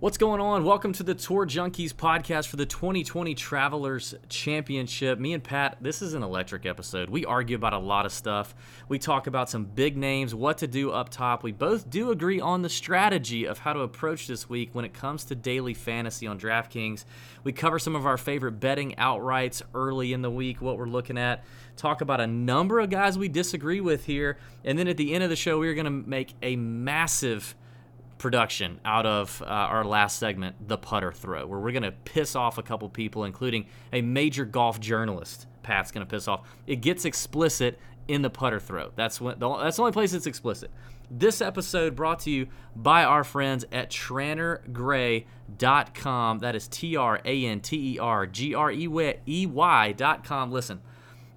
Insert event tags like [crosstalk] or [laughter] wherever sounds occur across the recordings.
What's going on? Welcome to the Tour Junkies podcast for the 2020 Travelers Championship. Me and Pat, this is an electric episode. We argue about a lot of stuff. We talk about some big names, what to do up top. We both do agree on the strategy of how to approach this week when it comes to daily fantasy on DraftKings. We cover some of our favorite betting outrights early in the week, what we're looking at. Talk about a number of guys we disagree with here. And then at the end of the show, we're going to make a massive production out of uh, our last segment, The Putter Throw, where we're going to piss off a couple people, including a major golf journalist. Pat's going to piss off. It gets explicit in the putter throw. That's when that's the only place it's explicit. This episode brought to you by our friends at TranterGrey.com. That is T R A N T E R G R E Y.com. Listen,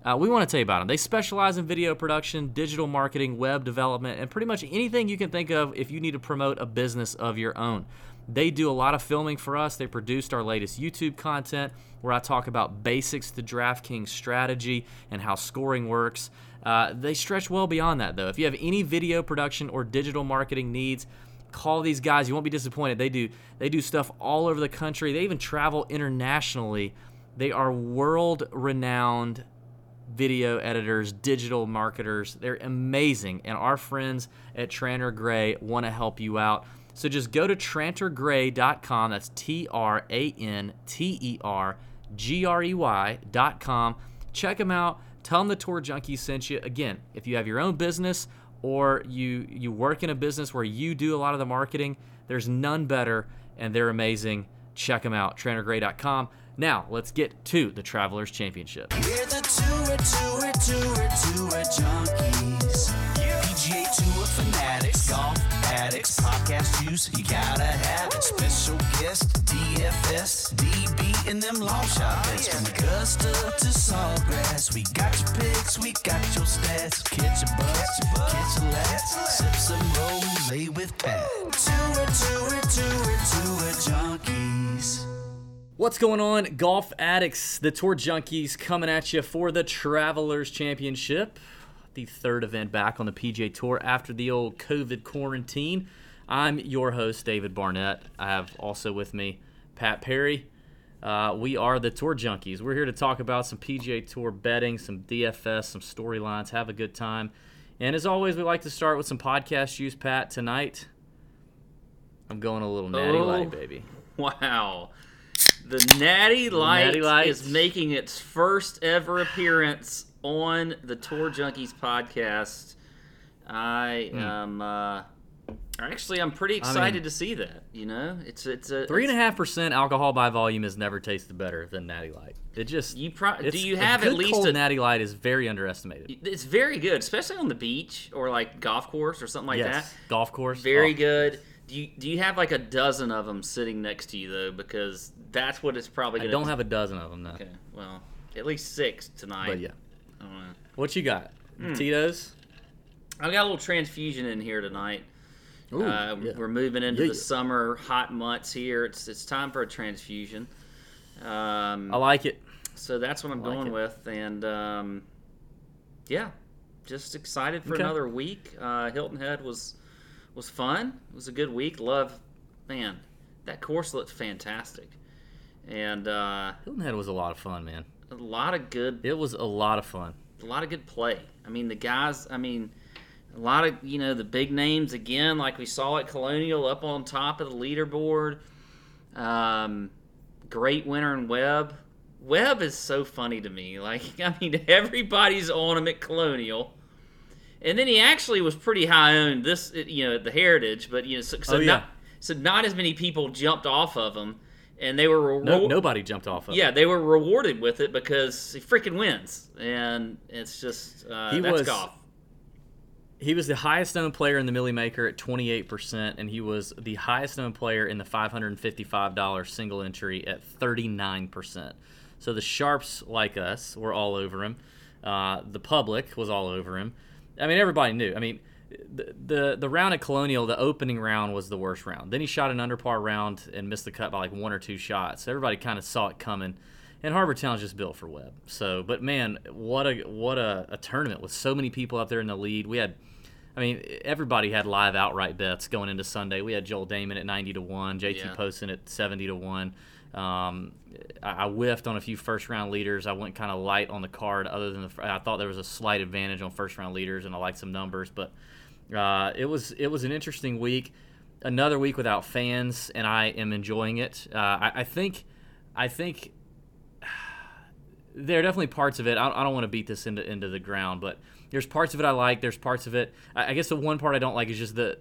uh, we want to tell you about them. They specialize in video production, digital marketing, web development, and pretty much anything you can think of if you need to promote a business of your own. They do a lot of filming for us. They produced our latest YouTube content where I talk about basics to DraftKings strategy and how scoring works. Uh, they stretch well beyond that, though. If you have any video production or digital marketing needs, call these guys. You won't be disappointed. They do they do stuff all over the country. They even travel internationally. They are world renowned video editors, digital marketers. They're amazing. And our friends at Tranter Grey want to help you out. So just go to trantergrey.com. That's T R A N T E R G R E Y.com. Check them out. Tell them the Tour junkie sent you. Again, if you have your own business or you you work in a business where you do a lot of the marketing, there's none better and they're amazing. Check them out, trantergrey.com. Now, let's get to the Travelers Championship. The tour, tour, tour. PGA Tour fanatics, golf addicts, podcast juice, you gotta have it. Special guest, DFS, DB, and them long. From Augusta to Sawgrass, we got your picks, we got your stats. Catch a bus, catch a sip some rose with Pat. Tour, tour, tour, tour junkies. What's going on, golf addicts? The Tour Junkies coming at you for the Travelers Championship, the third event back on the PGA Tour after the old COVID quarantine. I'm your host, David Barnett. I have also with me Pat Perry. Uh, we are the Tour Junkies. We're here to talk about some PGA Tour betting, some DFS, some storylines, have a good time. And as always, we like to start with some podcast use. Pat, tonight, I'm going a little natty Oh. light, baby. [laughs] Wow. The Natty Light Natty Light. is making its first ever appearance on the Tour Junkies podcast. I Hmm. am uh actually I'm pretty excited to see that, you know? It's it's a Three and a half percent alcohol by volume has never tasted better than Natty Light. It just You pro- do you have at least a Natty Light is very underestimated. It's very good, especially on the beach or like golf course or something like yes, that. golf course. Very Oh, good. Do you do you have like a dozen of them sitting next to you though? Because that's what it's probably I gonna. Be. Don't have a dozen of them though. Okay, well, at least six tonight. But yeah, I don't know. what you got? Hmm. Tito's. I got a little transfusion in here tonight. Ooh, uh, yeah. We're moving into Yeah, the yeah. summer hot months here. It's it's time for a transfusion. Um, I like it. so that's what I'm like going it. with, and um, yeah, just excited for Okay. another week. Uh, Hilton Head was was fun. It was a good week. Love, man, that course looked fantastic, and uh, Hilton Head was a lot of fun, man. a lot of good It was a lot of fun. a lot of good play. I mean, the guys. I mean, a lot of you know the big names again, like we saw at Colonial, up on top of the leaderboard. Um, great winner in Webb. Webb is so funny to me. [laughs] Like, I mean, [laughs] everybody's on him at Colonial, and then he actually was pretty high owned this, you know, at the Heritage. But you know, so, so Oh, yeah. not so not as many people jumped off of him, and they were No, nobody jumped off of. it. yeah, they were rewarded with it because he freaking wins, and it's just uh, He that's was- golf. He was the highest owned player in the Milly Maker at 28%, and he was the highest owned player in the $555 single entry at 39%. So the sharps like us were all over him. Uh, the public was all over him. I mean, everybody knew. I mean, the, the the round at Colonial, the opening round was the worst round. Then he shot an under par round and missed the cut by like one or two shots. So everybody kind of saw it coming. And Harbor Town's just built for Webb. So, but man, what a what a, a tournament with so many people out there in the lead. We had I mean, everybody had live outright bets going into Sunday. We had Joel Dahmen at 90 to 1, JT Yeah. Poston at 70 to 1. Um, I, I whiffed on a few first round leaders. I went kind of light on the card, other than the, I thought there was a slight advantage on first round leaders, and I liked some numbers. But uh, it was it was an interesting week, another week without fans, and I am enjoying it. Uh, I, I think, I think [sighs] there are definitely parts of it. I, I don't want to beat this into into the ground, but there's parts of it I like. There's parts of it. I, I guess the one part I don't like is just the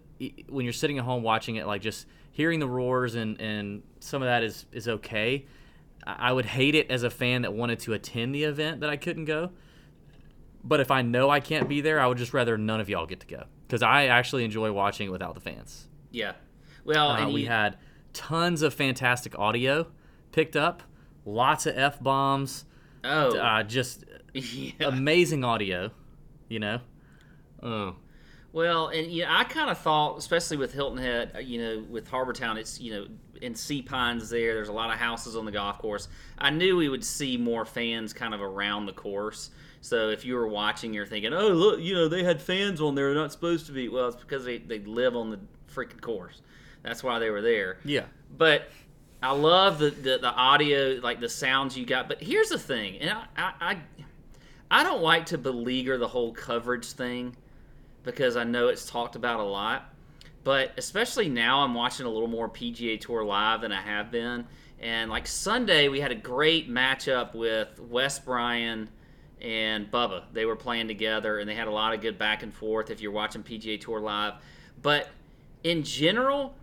when you're sitting at home watching it, like just hearing the roars and and some of that is is okay. I I would hate it as a fan that wanted to attend the event that I couldn't go. But if I know I can't be there, I would just rather none of y'all get to go because I actually enjoy watching it without the fans. Yeah. Well, Uh, and we had tons of fantastic audio picked up, lots of f bombs, oh uh, just [laughs] yeah. amazing audio. You know. Oh. Well, and you know, I kind of thought, especially with Hilton Head, uh, you know, with Harbor Town, it's you know, in Sea Pines there. There's a lot of houses on the golf course. I knew we would see more fans kind of around the course. So if you were watching, you're thinking, oh look, you know, they had fans on there. They're not supposed to be. Well, it's because they they live on the freaking course. That's why they were there. Yeah. But I love the, the, the audio, like the sounds you got. But here's the thing, and I, I, I, I don't like to beleaguer the whole coverage thing because I know it's talked about a lot. But especially now, I'm watching a little more PGA Tour live than I have been. And like Sunday, we had a great matchup with Wes Bryan and Bubba. They were playing together, and they had a lot of good back and forth. If you're watching PGA Tour live, but in general,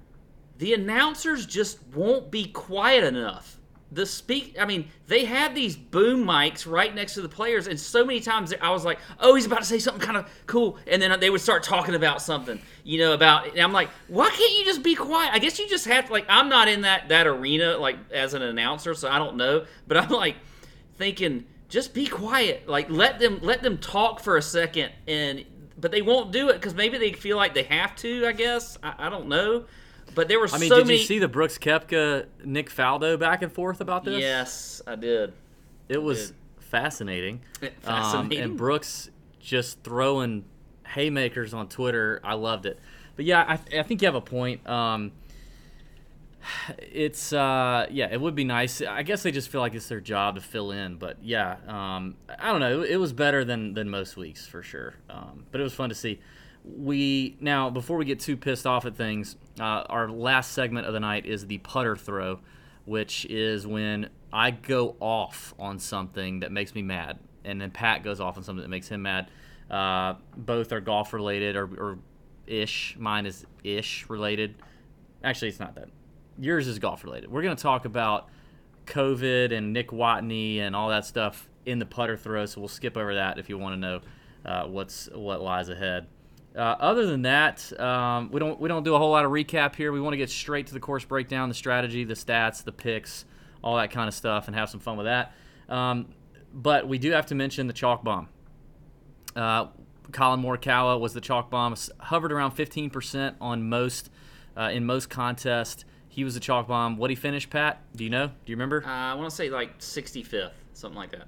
the announcers just won't be quiet enough. The speak, I mean, they had these boom mics right next to the players, and so many times I was like, "Oh, he's about to say something kind of cool," and then they would start talking about something, you know, about. And I'm like, "Why can't you just be quiet?" I guess you just have to. Like, I'm not in that that arena like as an announcer, so I don't know. But I'm like thinking, just be quiet. Like, let them let them talk for a second, and but they won't do it because maybe they feel like they have to. I guess I, I don't know. But there were I mean, so did many. you see the Brooks Koepka Nick Faldo back and forth about this? Yes, I did. It was did. fascinating. [laughs] Fascinating. Um, and Brooks just throwing haymakers on Twitter. I loved it. But yeah, I, I think you have a point. Um, [sighs] it's uh, yeah, it would be nice. I guess they just feel like it's their job to fill in. But yeah, um, I don't know. It, was better than than most weeks for sure. Um, but it was fun to see. We now before we get too pissed off at things, uh, our last segment of the night is the putter throw, which is when I go off on something that makes me mad, and then Pat goes off on something that makes him mad. Uh, both are golf related or, or ish. Mine is ish related. Actually, it's not that. Yours is golf related. We're going to talk about COVID and Nick Watney and all that stuff in the putter throw. So we'll skip over that if you want to know uh, what's what lies ahead. Uh, other than that, um, we don't we don't do a whole lot of recap here. We want to get straight to the course breakdown, the strategy, the stats, the picks, all that kind of stuff, and have some fun with that. Um, but we do have to mention the chalk bomb. Uh, Collin Morikawa was the chalk bomb, hovered around 15% on most uh, in most contests. He was the chalk bomb. What he finished, Pat? Do you know? Do you remember? Uh, I want to say like 65th, something like that.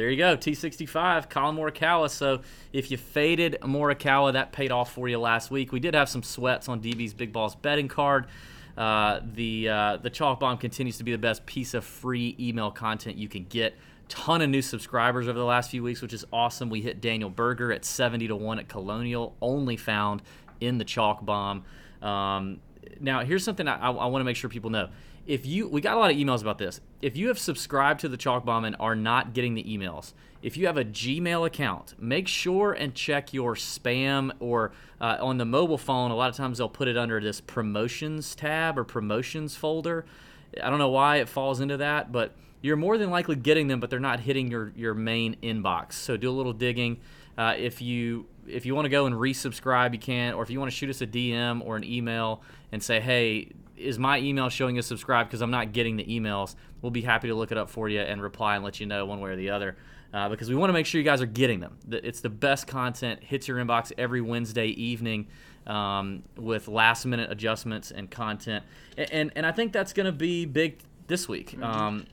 There you go, T65, Collin Morikawa. So if you faded Morikawa, that paid off for you last week. We did have some sweats on DB's Big Balls betting card. Uh, the uh, the chalk bomb continues to be the best piece of free email content you can get. Ton of new subscribers over the last few weeks, which is awesome. We hit Daniel Berger at 70 to one at Colonial, only found in the chalk bomb. Um, now, here's something I, I, I want to make sure people know. If you, we got a lot of emails about this. If you have subscribed to the Chalk Bomb and are not getting the emails, if you have a Gmail account, make sure and check your spam or uh, on the mobile phone. A lot of times they'll put it under this promotions tab or promotions folder. I don't know why it falls into that, but you're more than likely getting them, but they're not hitting your, your main inbox. So do a little digging. Uh, if you if you want to go and resubscribe, you can, or if you want to shoot us a DM or an email and say, hey, is my email showing you subscribe because I'm not getting the emails? We'll be happy to look it up for you and reply and let you know one way or the other. Uh, because we want to make sure you guys are getting them. It's the best content, hits your inbox every Wednesday evening um, with last minute adjustments and content. And, and, and I think that's going to be big this week. Um,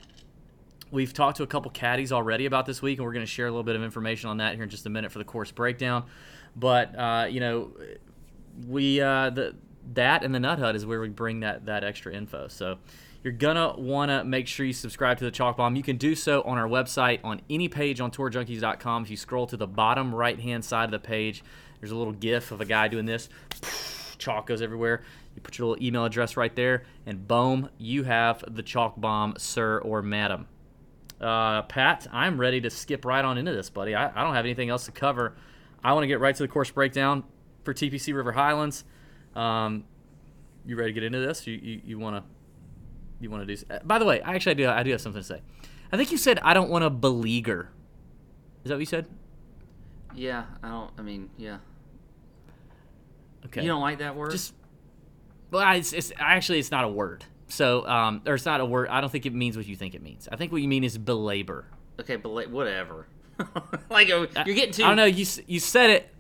We've talked to a couple caddies already about this week, and we're going to share a little bit of information on that here in just a minute for the course breakdown. But uh, you know, we uh, the that and the Nut Hut is where we bring that that extra info. So you're gonna want to make sure you subscribe to the Chalk Bomb. You can do so on our website on any page on tourjunkies.com. If you scroll to the bottom right hand side of the page, there's a little GIF of a guy doing this. Chalk goes everywhere. You put your little email address right there, and boom, you have the Chalk Bomb, sir or madam. Uh, Pat, I'm ready to skip right on into this, buddy. I, I don't have anything else to cover. I want to get right to the course breakdown for TPC River Highlands. Um, you ready to get into this? You you, you want to you want to do? Uh, by the way, I actually I do I do have something to say. I think you said I don't want to beleaguer. Is that what you said? Yeah, I don't. I mean, yeah. Okay. You don't like that word? just well, it's, it's actually it's not a word. So um, or it's not a word. I don't think it means what you think it means. I think what you mean is belabor. okay, [laughs] like, whatever. like uh, you're getting too. I don't know. You you said it.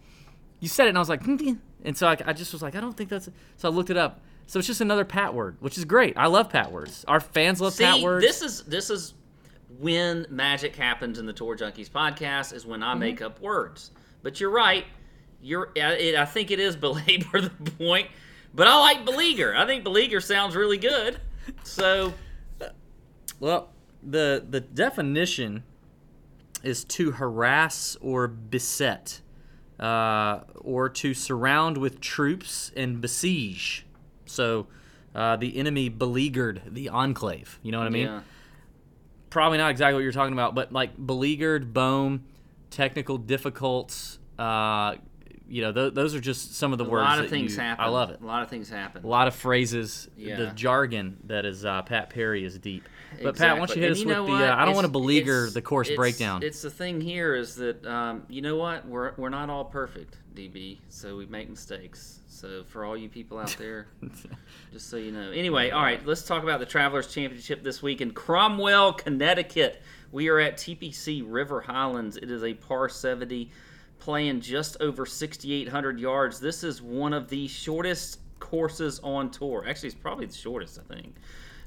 You said it, and I was like, "Hmm, and so I, I just was like, I don't think that's. So I looked it up. So it's just another pat word, which is great. I love pat words. Our fans love See, pat words. this is this is when magic happens in the Tour Junkies podcast is when I Mm-hmm. make up words. But you're right. You're. I- It, I think it is [laughs] belabor the point. But I like beleaguer. I think beleaguer sounds really good. So Well, the the definition is to harass or beset, uh, or to surround with troops and besiege. So, uh, the enemy beleaguered the enclave. You know what I mean? yeah. Probably not exactly what you're talking about, but like beleaguered, boom, technical difficults. Uh, you know, th- those are just some of the A words. A lot of things you- happen. I love it. A lot of things happen. A lot of phrases. The jargon that is uh, Pat Perry is deep. But Pat, why don't you hit And us you with the? Uh, I don't want to beleaguer the course it's- breakdown. It's the thing here is that um, you know what we're we're not all perfect, DB. So we make mistakes. So for all you people out there, [laughs] just so you know. Anyway, all right, let's talk about the Travelers Championship this week in Cromwell, Connecticut. We are at TPC River Highlands. It is a par 70, playing just over 6,800 yards. This is one of the shortest courses on tour. Actually, it's probably the shortest, I think.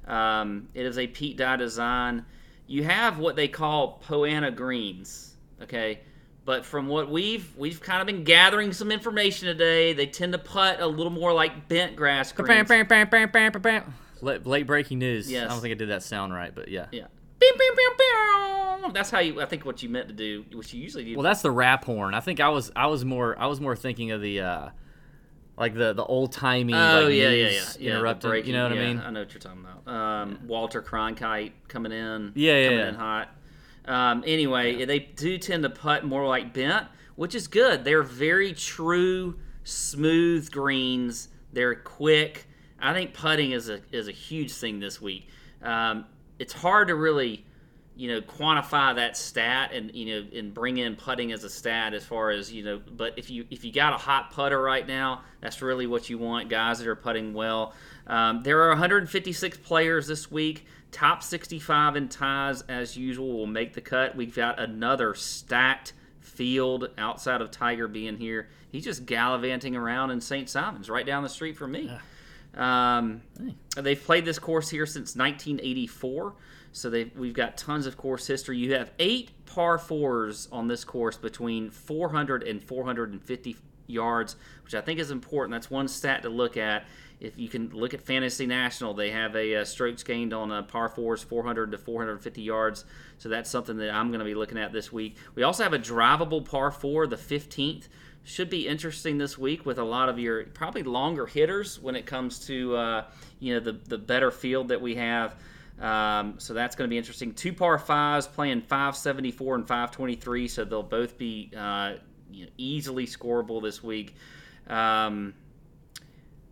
Um, it is a Pete Dye design. You have what they call Poa annua greens, okay? But from what we've we've kind of been gathering some information today, they tend to putt a little more like bent grass Bam, greens. bam, bam, bam, bam, bam, bam. Late, late breaking news. Yes. I don't think I did that sound right, but yeah. Yeah. Bing, bing, bing, bing. That's how you. I think what you meant to do, what you usually do. Well, that's the rap horn. I think I was I was more I was more thinking of the uh, like the the old timey. Oh like, yeah, yeah, yeah, yeah. Interrupting. breaking- you know what yeah, I mean? I know what you're talking about. Um, Walter Cronkite coming in. Yeah, yeah, coming yeah. in hot. Um, anyway, they do tend to putt more like bent, which is good. They're very true, smooth greens. They're quick. I think putting is a is a huge thing this week. Um, it's hard to really, you know, quantify that stat and you know and bring in putting as a stat as far as you know. But if you if you got a hot putter right now, that's really what you want. Guys that are putting well. Um, there are 156 players this week. Top 65 in ties as usual will make the cut. We've got another stacked field outside of Tiger being here. He's just gallivanting around in St. Simons, right down the street from me. Um, They've played this course here since 1984, so they we've got tons of course history. You have eight par fours on this course between 400 and 450 yards, which I think is important. That's one stat to look at. If you can look at Fantasy National, they have a, uh strokes gained on uh, par fours 400 to 450 yards, so that's something that I'm going to be looking at this week. We also have a drivable par four, the 15th should be interesting this week with a lot of your probably longer hitters when it comes to uh, you know the the better field that we have. Um, so that's going to be interesting. Two par fives playing 574 and 523, so they'll both be uh, you know, easily scoreable this week. Um,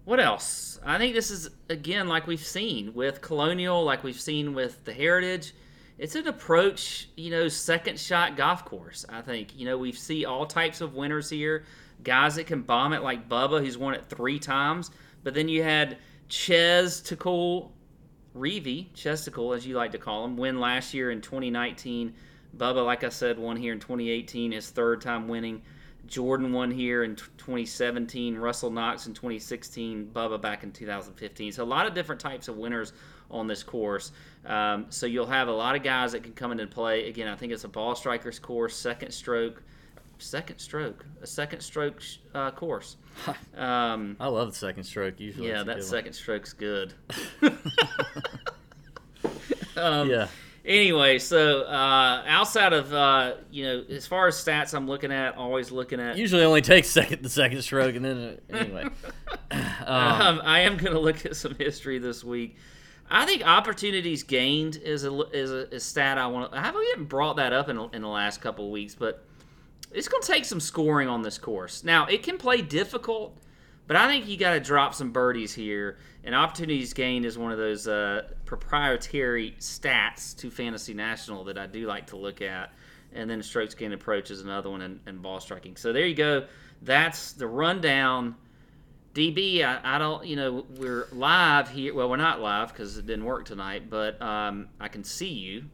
what else? I think this is again like we've seen with Colonial, like we've seen with the Heritage. It's an approach, you know, second shot golf course. I think you know we see all types of winners here, guys that can bomb it like Bubba, who's won it three times. But then you had Ches Tickle, Reavie, Chesticle, as you like to call him, win last year in 2019. Bubba, like I said, won here in 2018, his third time winning. Jordan won here in t- 2017, Russell Knox in 2016, Bubba back in 2015. So a lot of different types of winners on this course. Um, so you'll have a lot of guys that can come into play. Again, I think it's a ball strikers course, second stroke, second stroke, a second stroke uh, course. Um, I love the second stroke. Usually, yeah, that good one. second stroke's good. [laughs] um, Yeah. Anyway, so uh, outside of uh, you know, as far as stats, I'm looking at always looking at. Usually only takes second the second stroke, and then uh, anyway. [laughs] [laughs] Um, I am going to look at some history this week. I think opportunities gained is a is a, is stat I want. to I haven't even brought that up in, in the last couple of weeks, but it's going to take some scoring on this course. Now it can play difficult, but I think you got to drop some birdies here. And opportunities gained is one of those uh, proprietary stats to Fantasy National that I do like to look at. And then strokes gained approach is another one, and, and ball striking. So there you go. That's the rundown. DB, I, I don't, you know, we're live here. Well, we're not live because it didn't work tonight, but um, I can see you.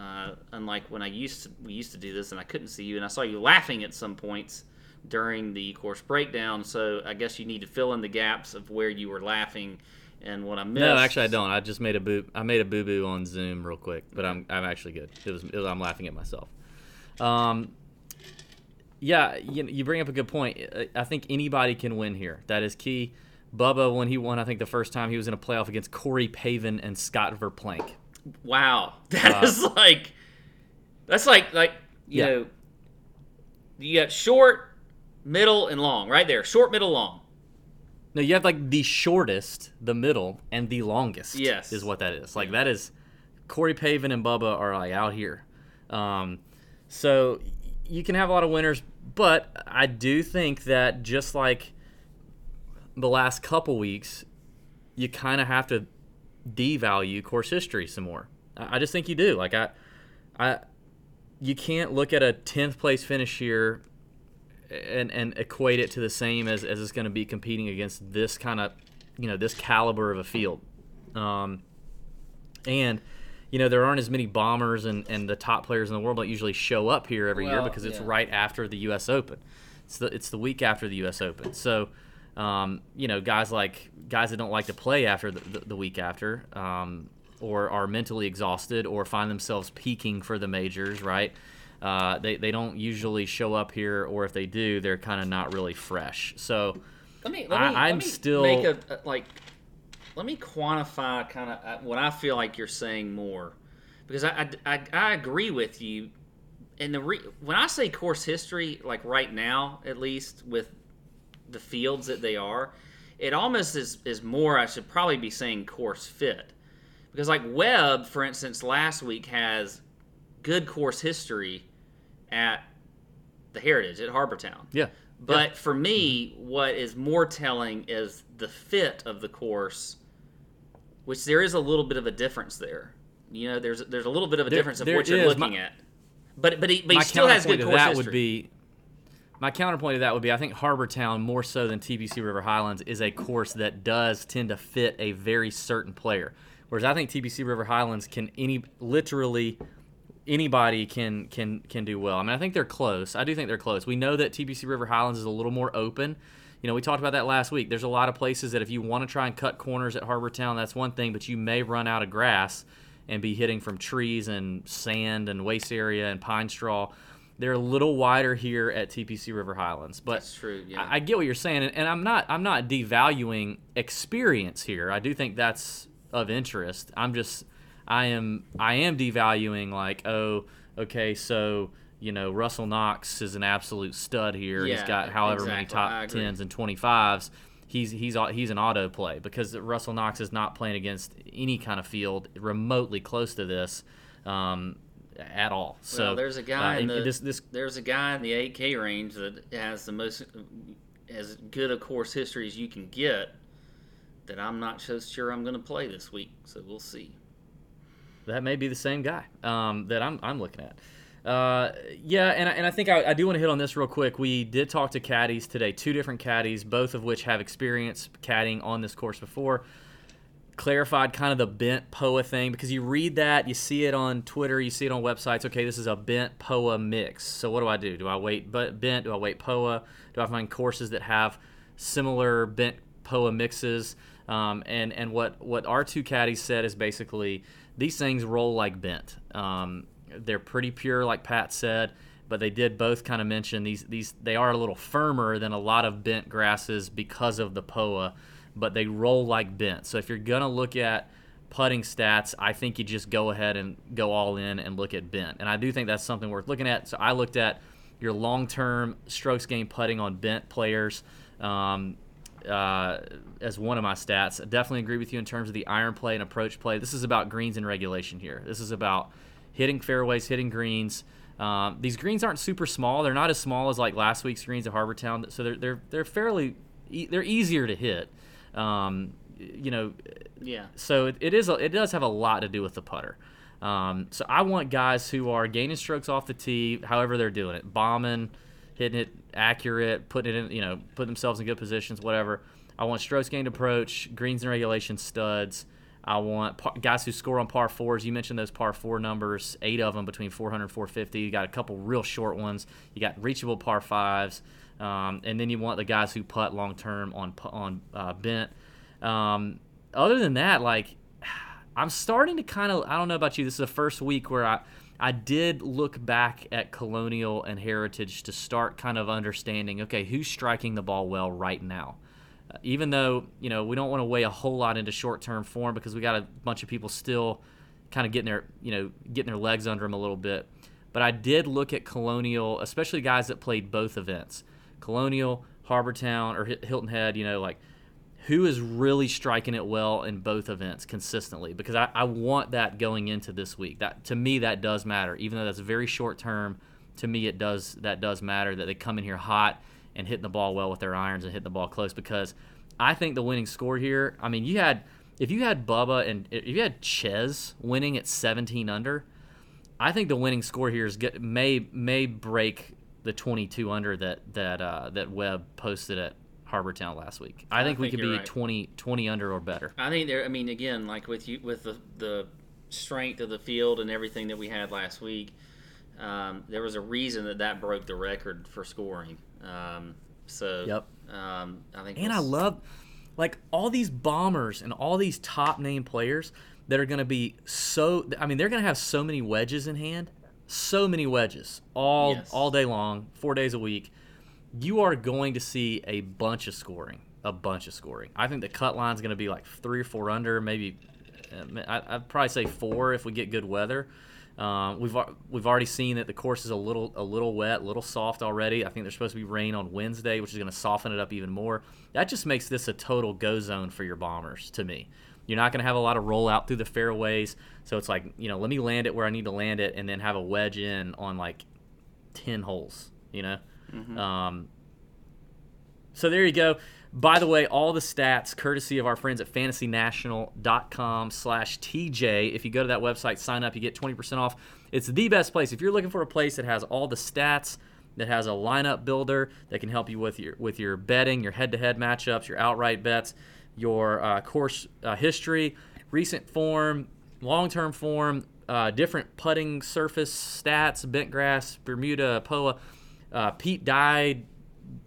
Uh, unlike when I used to, we used to do this and I couldn't see you, and I saw you laughing at some points during the course breakdown. So I guess you need to fill in the gaps of where you were laughing and what I missed. No, actually, I don't. I just made a boo. I made a boo boo on Zoom real quick, but I'm I'm actually good. It was, it was I'm laughing at myself. Um, yeah, you, you bring up a good point. I- I think anybody can win here. That is key. Bubba, when he won, I think the first time he was in a playoff against Corey Pavin and Scott Verplank. Wow, [laughs] that Uh, is like that's like like you Yeah. know you got short, middle, and long right there. Short, middle, long. No, you have like the shortest, the middle, and the longest. Yes. is what that is. Like that is Corey Pavin and Bubba are like out here. Um, so you can have a lot of winners, but I do think that just like the last couple weeks, you kind of have to devalue course history some more. I I just think you do. Like I, I, you can't look at a tenth place finish here and and equate it to the same as, as it's going to be competing against this kind of you know this caliber of a field um, and you know there aren't as many bombers and, and the top players in the world don't usually show up here every year because it's yeah. right after the US Open it's the it's the week after the US Open so um, you know guys like guys that don't like to play after the, the, the week after um, or are mentally exhausted or find themselves peaking for the majors right uh, they, they don't usually show up here, or if they do, they're kind of not really fresh. So, Let me. Let I- me I'm let me still- make a, a- like. Let me quantify kind of what I feel like you're saying more, because I, I, I, I agree with you. And the re, when I say course history, like right now at least with the fields that they are, it almost is is more. I should probably be saying course fit, because like Webb, for instance, last week has good course history at the Heritage at Harbortown. yeah. But for me, what is more telling is the fit of the course, which there is a little bit of a difference there. You know, there's there's a little bit of a There- difference of what you're looking My- at. But but he, but he still has good course that history. would be my counterpoint to that would be I think Harbortown more so than TPC River Highlands is a course that does tend to fit a very certain player. Whereas I think TPC River Highlands can any literally anybody can can can do well. I mean I think they're close. I do think they're close. We know that TPC River Highlands is a little more open. You know, we talked about that last week. There's a lot of places that if you want to try and cut corners at Harbortown, that's one thing, but you may run out of grass and be hitting from trees and sand and waste area and pine straw. They're a little wider here at TPC River Highlands, but That's true, yeah. I, I get what you're saying, and, and I'm not I'm not devaluing experience here. I do think that's of interest. I'm just I am I am devaluing like oh okay so you know Russell Knox is an absolute stud here. He's got however many exactly. I top tens and twenty fives. He's he's he's an auto play because Russell Knox is not playing against any kind of field remotely close to this. Um, at all. So well, there's a guy uh, in the this this there's a guy in the 8K range that has the most as good a course history as you can get. That I'm not so sure I'm going to play this week. So we'll see. that may be the same guy um, that I'm, I'm looking at. Uh, yeah, and, I- and I think I, I do want to hit on this real quick. We did talk to caddies today, two different caddies, both of which have experience caddying on this course before. Clarified kind of the bent POA thing because you read that, you see it on Twitter, you see it on websites. Okay, this is a bent POA mix. So what do I do? Do I wait bent? Do I wait POA? Do I find courses that have similar bent POA mixes? Um, and and what what our two caddies said is basically these things roll like bent. Um, they're pretty pure, like Pat said. but they did both kind of mention these these they are a little firmer than a lot of bent grasses because of the POA, but they roll like bent. So if you're gonna look at putting stats, I think you just go ahead and go all in and look at bent. And I do think that's something worth looking at. So I looked at your long-term strokes gained putting on bent players. Um, uh, as one of my stats. I definitely agree with you in terms of the iron play and approach play. This is about greens and regulation here. This is about hitting fairways, hitting greens. Um, these greens aren't super small. They're not as small as like last week's greens at Harbour Town, so they're they're they're fairly e- they're easier to hit. Um, you know, Yeah. so it, it is a, it does have a lot to do with the putter. Um, so I want guys who are gaining strokes off the tee, however they're doing it, bombing, hitting it accurate, putting it in, you know, putting themselves in good positions, whatever. I want strokes gained approach, greens and regulation studs. I want par, guys who score on par fours. You mentioned those par four numbers, eight of them between 400 and 450. You got a couple real short ones. You got reachable par fives, um, and then you want the guys who putt long term on on uh, bent. Um, other than that, like [sighs] I'm starting to kind of I don't know about you. This is the first week where I I did look back at Colonial and Heritage to start kind of understanding. Okay, who's striking the ball well right now? Uh, even though you know we don't want to weigh a whole lot into short-term form because we got a bunch of people still kind of getting their you know getting their legs under them a little bit. But I did look at Colonial, especially guys that played both events, Colonial, Harbor Town, or Hilton Head. You know, like who is really striking it well in both events consistently? Because I, I want that going into this week. That to me that does matter. Even though that's very short term to me it does that does matter that they come in here hot and hitting the ball well with their irons and hitting the ball close. Because I think the winning score here I mean you had if you had Bubba and if you had Chez winning at 17 under I think the winning score here is get, may may break the 22 under that that uh, that Webb posted at Harbor Town last week. I, I think, we think could be right. 20, 20 under or better. I think there. I mean, again, like with you, with the the strength of the field and everything that we had last week, um, there was a reason that that broke the record for scoring. Um, so, Yep. Um, I think. And I love like all these bombers and all these top name players that are going to be so I mean they're going to have so many wedges in hand. So many wedges all Yes. all day long, 4 days a week. You are going to see a bunch of scoring, a bunch of scoring. I think the cut line is going to be like 3 or 4 under, maybe uh, I'd probably say 4 if we get good weather. Um, we've we've already seen that the course is a little a little wet, a little soft already. I think there's supposed to be rain on Wednesday, which is going to soften it up even more. That just makes this a total go zone for your bombers to me. You're not going to have a lot of rollout through the fairways, so it's like you know, let me land it where I need to land it, and then have a wedge in on like ten holes. You know, um, so there you go. By the way, all the stats courtesy of our friends at fantasynational.com slash TJ. If you go to that website, sign up, you get 20% off. It's the best place. If you're looking for a place that has all the stats, that has a lineup builder that can help you with your with your betting, your head-to-head matchups, your outright bets, your uh, course uh, history, recent form, long-term form, uh, different putting surface stats, bent grass, Bermuda, POA, uh, Pete Dye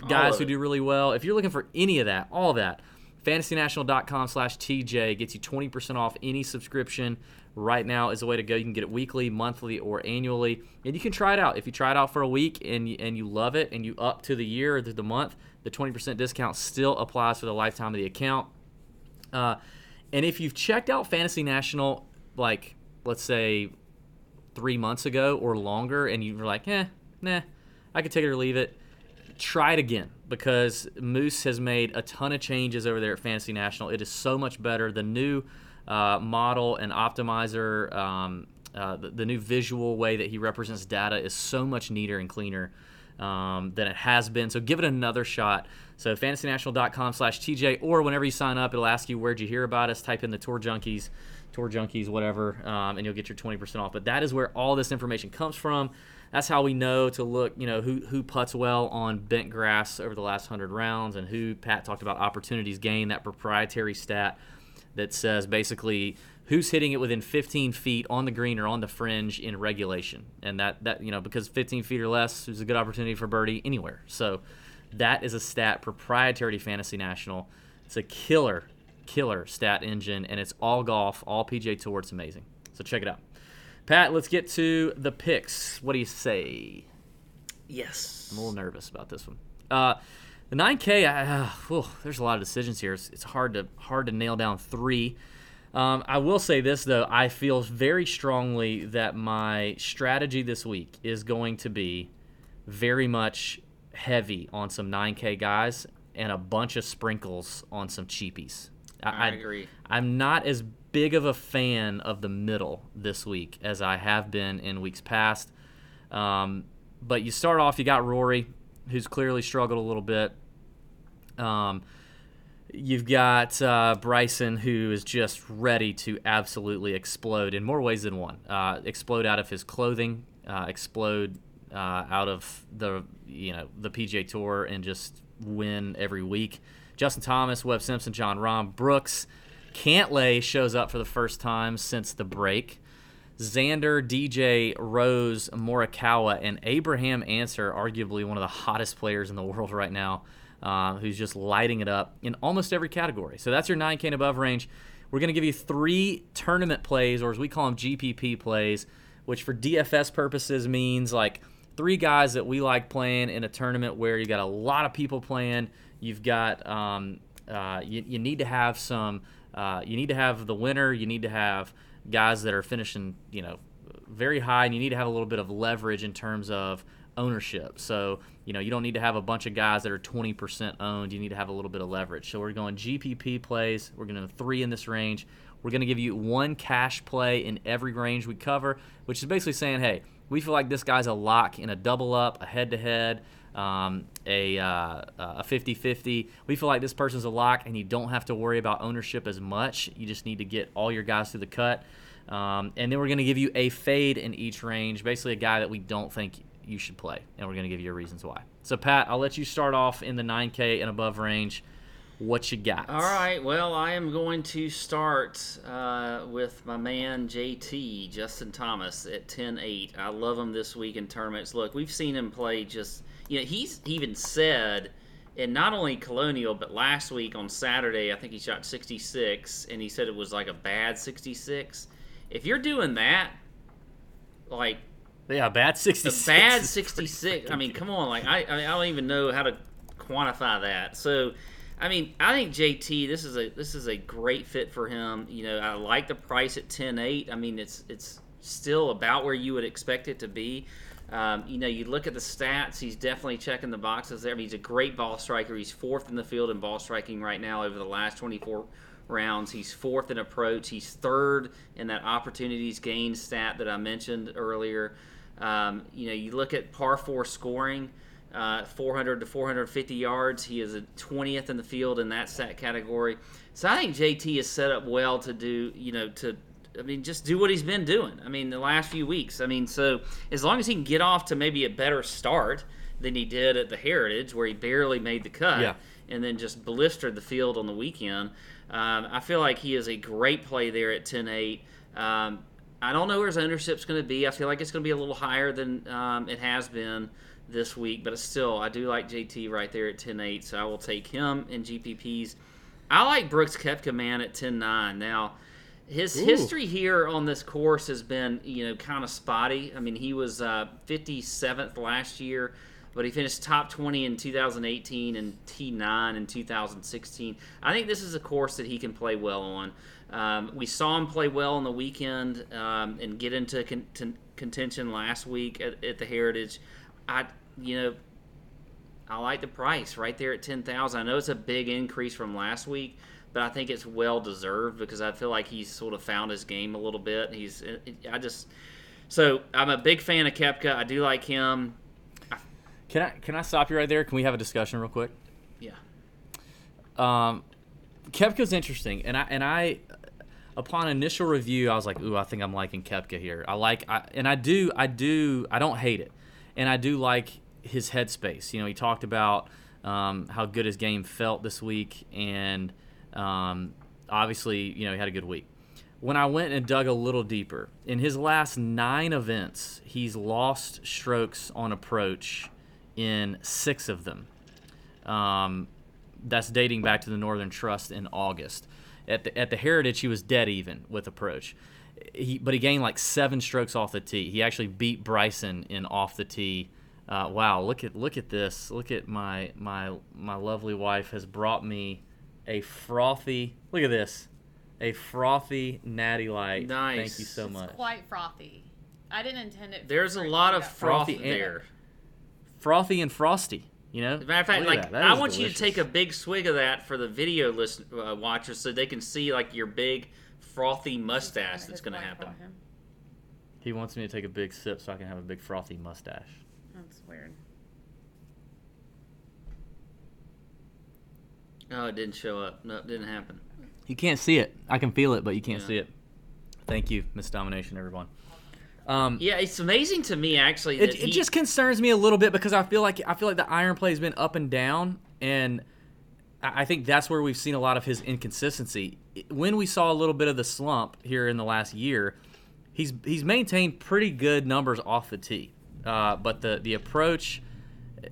guys who do really well. If you're looking for any of that, all that, fantasynational.com slash TJ gets you 20% off any subscription. Right now is the way to go. You can get it weekly, monthly, or annually. And you can try it out. If you try it out for a week and you, and you love it and you up to the year or the month, the 20% discount still applies for the lifetime of the account. Uh, and if you've checked out Fantasy National, like, let's say three months ago or longer, and you were like, eh, nah, I could take it or leave it, try it again because Moose has made a ton of changes over there at Fantasy National. It is so much better. The new uh, model and optimizer, um, uh, the, the new visual way that he represents data is so much neater and cleaner um, than it has been. So give it another shot. So fantasynational.com slash TJ, or whenever you sign up, it'll ask you where'd you hear about us. Type in the Tour Junkies, Tour Junkies, whatever, um, and you'll get your 20% off. But that is where all this information comes from. That's how we know to look, you know, who who puts well on bent grass over the last hundred rounds, and who Pat talked about opportunities gained, that proprietary stat that says basically who's hitting it within 15 feet on the green or on the fringe in regulation, and that that you know because 15 feet or less is a good opportunity for birdie anywhere. So that is a stat proprietary to Fantasy National. It's a killer, killer stat engine, and it's all golf, all PGA Tour. It's amazing. So check it out. Pat, let's get to the picks. What do you say? Yes. I'm a little nervous about this one. Uh, the 9K, I, uh, whew, there's a lot of decisions here. It's, it's hard to hard to nail down three. Um, I will say this though, I feel very strongly that my strategy this week is going to be very much heavy on some 9K guys and a bunch of sprinkles on some cheapies. I agree. I'm not as big of a fan of the middle this week as I have been in weeks past. Um, but you start off, you got Rory, who's clearly struggled a little bit. Um, you've got uh, Bryson, who is just ready to absolutely explode in more ways than one. Uh, explode out of his clothing, uh, explode uh, out of the you know the PGA Tour, and just win every week. Justin Thomas, Webb Simpson, Jon Rahm, Brooks, Cantlay shows up for the first time since the break. Xander, DJ, Rose, Morikawa, and Abraham Ancer, arguably one of the hottest players in the world right now, uh, who's just lighting it up in almost every category. So that's your 9K and above range. We're going to give you three tournament plays, or as we call them, GPP plays, which for DFS purposes means like three guys that we like playing in a tournament where you got a lot of people playing. You've got um, uh, you, you need to have some. Uh, you need to have the winner. You need to have guys that are finishing, you know, very high, and you need to have a little bit of leverage in terms of ownership. So, you know, you don't need to have a bunch of guys that are 20% owned. You need to have a little bit of leverage. So, we're going GPP plays. We're going to three in this range. We're going to give you one cash play in every range we cover, which is basically saying, hey, we feel like this guy's a lock in a double up, a head to head, a uh, a 50-50. We feel like this person's a lock, and you don't have to worry about ownership as much. You just need to get all your guys through the cut, um, and then we're going to give you a fade in each range, basically a guy that we don't think you should play, and we're going to give you reasons why. So Pat, I'll let you start off in the 9K and above range. What you got? All right. Well, I am going to start uh, with my man JT Justin Thomas at 10-8. I love him this week in tournaments. Look, we've seen him play just you know, he's even said, and not only Colonial, but last week on Saturday, I think he shot 66, and he said it was like a bad 66. If you're doing that, like yeah, bad 66. Bad 66. I mean, [laughs] come on, like I, I, mean, I don't even know how to quantify that. So, I mean, I think JT this is a this is a great fit for him. You know, I like the price at 10.8. I mean, it's it's still about where you would expect it to be. Um, you know, you look at the stats, he's definitely checking the boxes there. I mean, he's a great ball striker. He's fourth in the field in ball striking right now over the last 24 rounds. He's fourth in approach. He's third in that opportunities gained stat that I mentioned earlier. Um, you know, you look at par four scoring, uh, 400 to 450 yards. He is a 20th in the field in that stat category. So I think JT is set up well to do, you know, to I mean, just do what he's been doing. I mean, the last few weeks. I mean, so as long as he can get off to maybe a better start than he did at the Heritage, where he barely made the cut, yeah. and then just blistered the field on the weekend, um, I feel like he is a great play there at 10-8. Um, I don't know where his ownership's going to be. I feel like it's going to be a little higher than um, it has been this week, but still, I do like JT right there at 10-8, so I will take him in GPPs. I like Brooks Koepka, man, at 10-9. Now, his Ooh. history here on this course has been, you know, kind of spotty. I mean, he was uh, 57th last year, but he finished top 20 in 2018 and T9 in 2016. I think this is a course that he can play well on. Um, we saw him play well on the weekend um, and get into con- t- contention last week at, at the Heritage. I, you know, I like the price right there at 10,000. I know it's a big increase from last week, but I think it's well deserved because I feel like he's sort of found his game a little bit. He's I just so I'm a big fan of Koepka. I do like him. Can I can I stop you right there? Can we have a discussion real quick? Yeah. Um, Koepka's interesting, and I and I upon initial review, I was like, ooh, I think I'm liking Koepka here. I like, I, and I do, I do, I don't hate it, and I do like his headspace. You know, he talked about um, how good his game felt this week, and um, obviously, you know, he had a good week. When I went and dug a little deeper, in his last nine events, he's lost strokes on approach in six of them. Um, that's dating back to the Northern Trust in August. At the, at the Heritage, he was dead even with approach. He, but he gained like seven strokes off the tee. He actually beat Bryson in off the tee Uh, wow, look at look at this. Look at my my my lovely wife has brought me a frothy. Look at this, a frothy natty light. Nice. Thank you so It's much. quite frothy. I didn't intend it. There's a lot of froth Frothy and- there. Frothy and frosty. You know. As a matter of fact, Look like that. That I is want you to take a big swig of that for the video listen uh, watchers, so they can see like your big frothy mustache that's going to happen. He wants me to take a big sip so I can have a big frothy mustache. That's weird. Oh, it didn't show up. No, it didn't happen. You can't see it. I can feel it, but you can't Yeah. see it. Thank you, Miss Domination, everyone. Um, Yeah, it's amazing to me actually it, he, it just concerns me a little bit because I feel like I feel like the iron play has been up and down, and I I think that's where we've seen a lot of his inconsistency. When we saw a little bit of the slump here in the last year, he's he's maintained pretty good numbers off the tee, uh, but the the approach,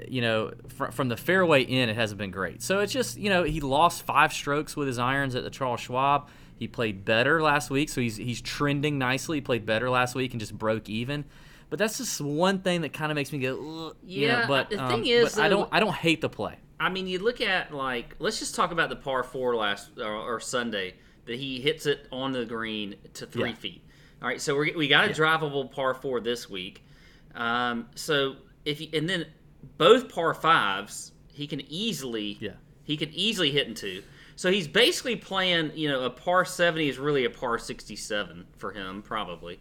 you know, fr- from the fairway in, it hasn't been great. So it's just you know he lost five strokes with his irons at the Charles Schwab. He played better last week, so he's he's trending nicely. He played better last week and just broke even. But that's just one thing that kind of makes me go, Ugh, you know, Yeah, but the um, thing is, but I don't I don't hate the play. I mean, you look at like let's just talk about the par four last or, or Sunday that he hits it on the green to three Yeah. feet. All right, so we we got a Yeah. drivable par four this week. Um, so if he, and then both par fives, he can easily Yeah. he can easily hit into. So he's basically playing, you know, a par seventy is really a par sixty seven for him probably.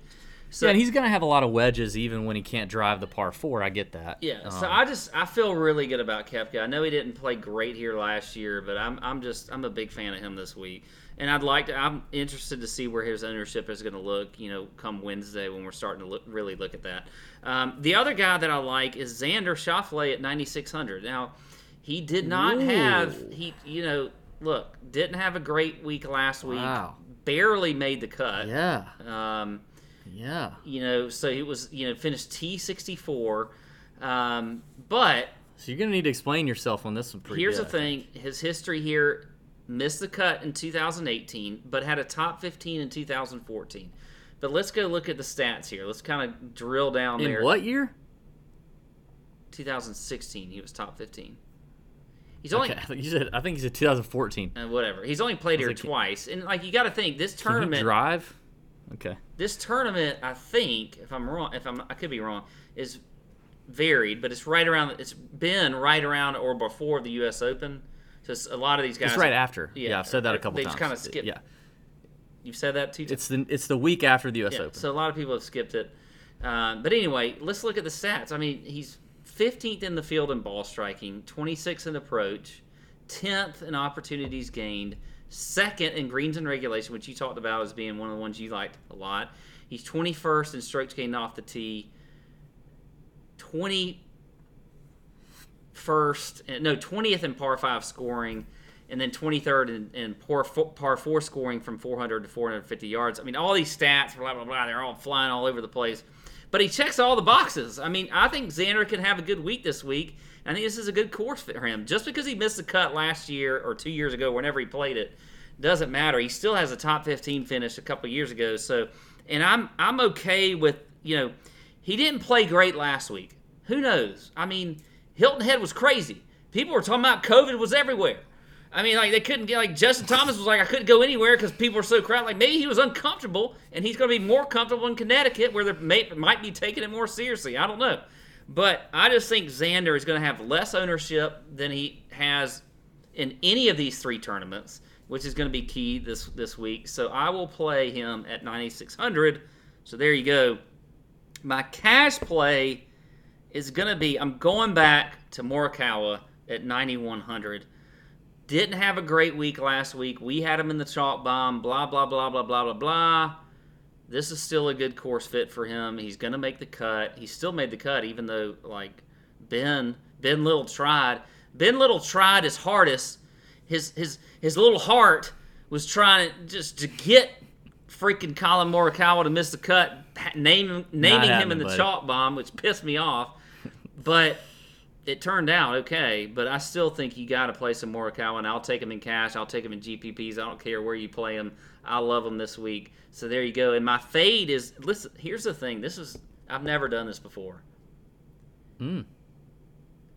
So yeah, and he's gonna have a lot of wedges even when he can't drive the par four. I get that. Yeah, so Um, I just I feel really good about Koepka. I know he didn't play great here last year, but I'm I'm just I'm a big fan of him this week, and I'd like to. I'm interested to see where his ownership is going to look. You know, come Wednesday when we're starting to look, really look at that. Um, the other guy that I like is Xander Schauffele at 9600. Now, he did not have he you know look didn't have a great week last week. Wow. Barely made the cut. yeah, Um, yeah. you know, so he was you know finished T sixty four. Um, but So you're gonna need to explain yourself on this one. Pretty Here's good, the thing: his history here missed the cut in 2018, but had a top 15 in 2014. But let's go look at the stats here. Let's kind of drill down In there. what year? 2016, he was top 15. He's only Okay, you said I think he said 2014. uh, whatever. He's only played here like- twice, and like you got to think this tournament. drive? Okay. this tournament, I think, if I'm wrong, if I'm, I could be wrong, is varied, but it's right around. It's been right around or before the U.S. Open. So it's, a lot of these guys. It's right after. yeah, Yeah, I've said that a couple they times. just kinda skip- Yeah, You've said that times. it's the it's the week after the U.S. Yeah, Open. so a lot of people have skipped it. Um, but anyway, let's look at the stats. I mean, he's 15th in the field in ball striking, 26th in approach, 10th in opportunities gained, second in greens and regulation, which you talked about as being one of the ones you liked a lot. He's 21st in strokes gained off the tee, 21st, uh, no, 20th in par five scoring, and then 23rd in, in par, four, par four scoring from 400 to 450 yards. I mean, all these stats, blah, blah, blah, they're all flying all over the place. But he checks all the boxes. I mean, I think Xander can have a good week this week. I think this is a good course for him. Just because he missed the cut last year or two years ago, whenever he played it, doesn't matter. He still has a top 15 finish a couple years ago. So, and I'm I'm okay with you know, he didn't play great last week. Who knows? I mean, Hilton Head was crazy. People were talking about COVID was everywhere. I mean, like they couldn't get like Justin Thomas was like I couldn't go anywhere because people were so crowded. Like maybe he was uncomfortable, and he's going to be more comfortable in Connecticut where they may, might be taking it more seriously. I don't know, but I just think Xander is going to have less ownership than he has in any of these three tournaments, which is going to be key this this week. So I will play him at 9600. So there you go. My cash play is going to be I'm going back to Morikawa at 9100. Didn't have a great week last week. We had him in the chalk bomb, blah, blah, blah, blah, blah, blah, blah. This is still a good course fit for him. He's going to make the cut. He still made the cut, even though, like, Ben, Ben Little tried. Ben Little tried his hardest. His, his, his little heart was trying to just to get freaking Collin Morikawa to miss the cut, name, naming him in the buddy. chalk bomb, which pissed me off. But it turned out okay, but I still think you got to play some Morikawa, and I'll take him in cash. I'll take him in GPPs. I don't care where you play him. I love him this week. So there you go. And my fade is listen. Here's the thing. This is I've never done this before. Hmm.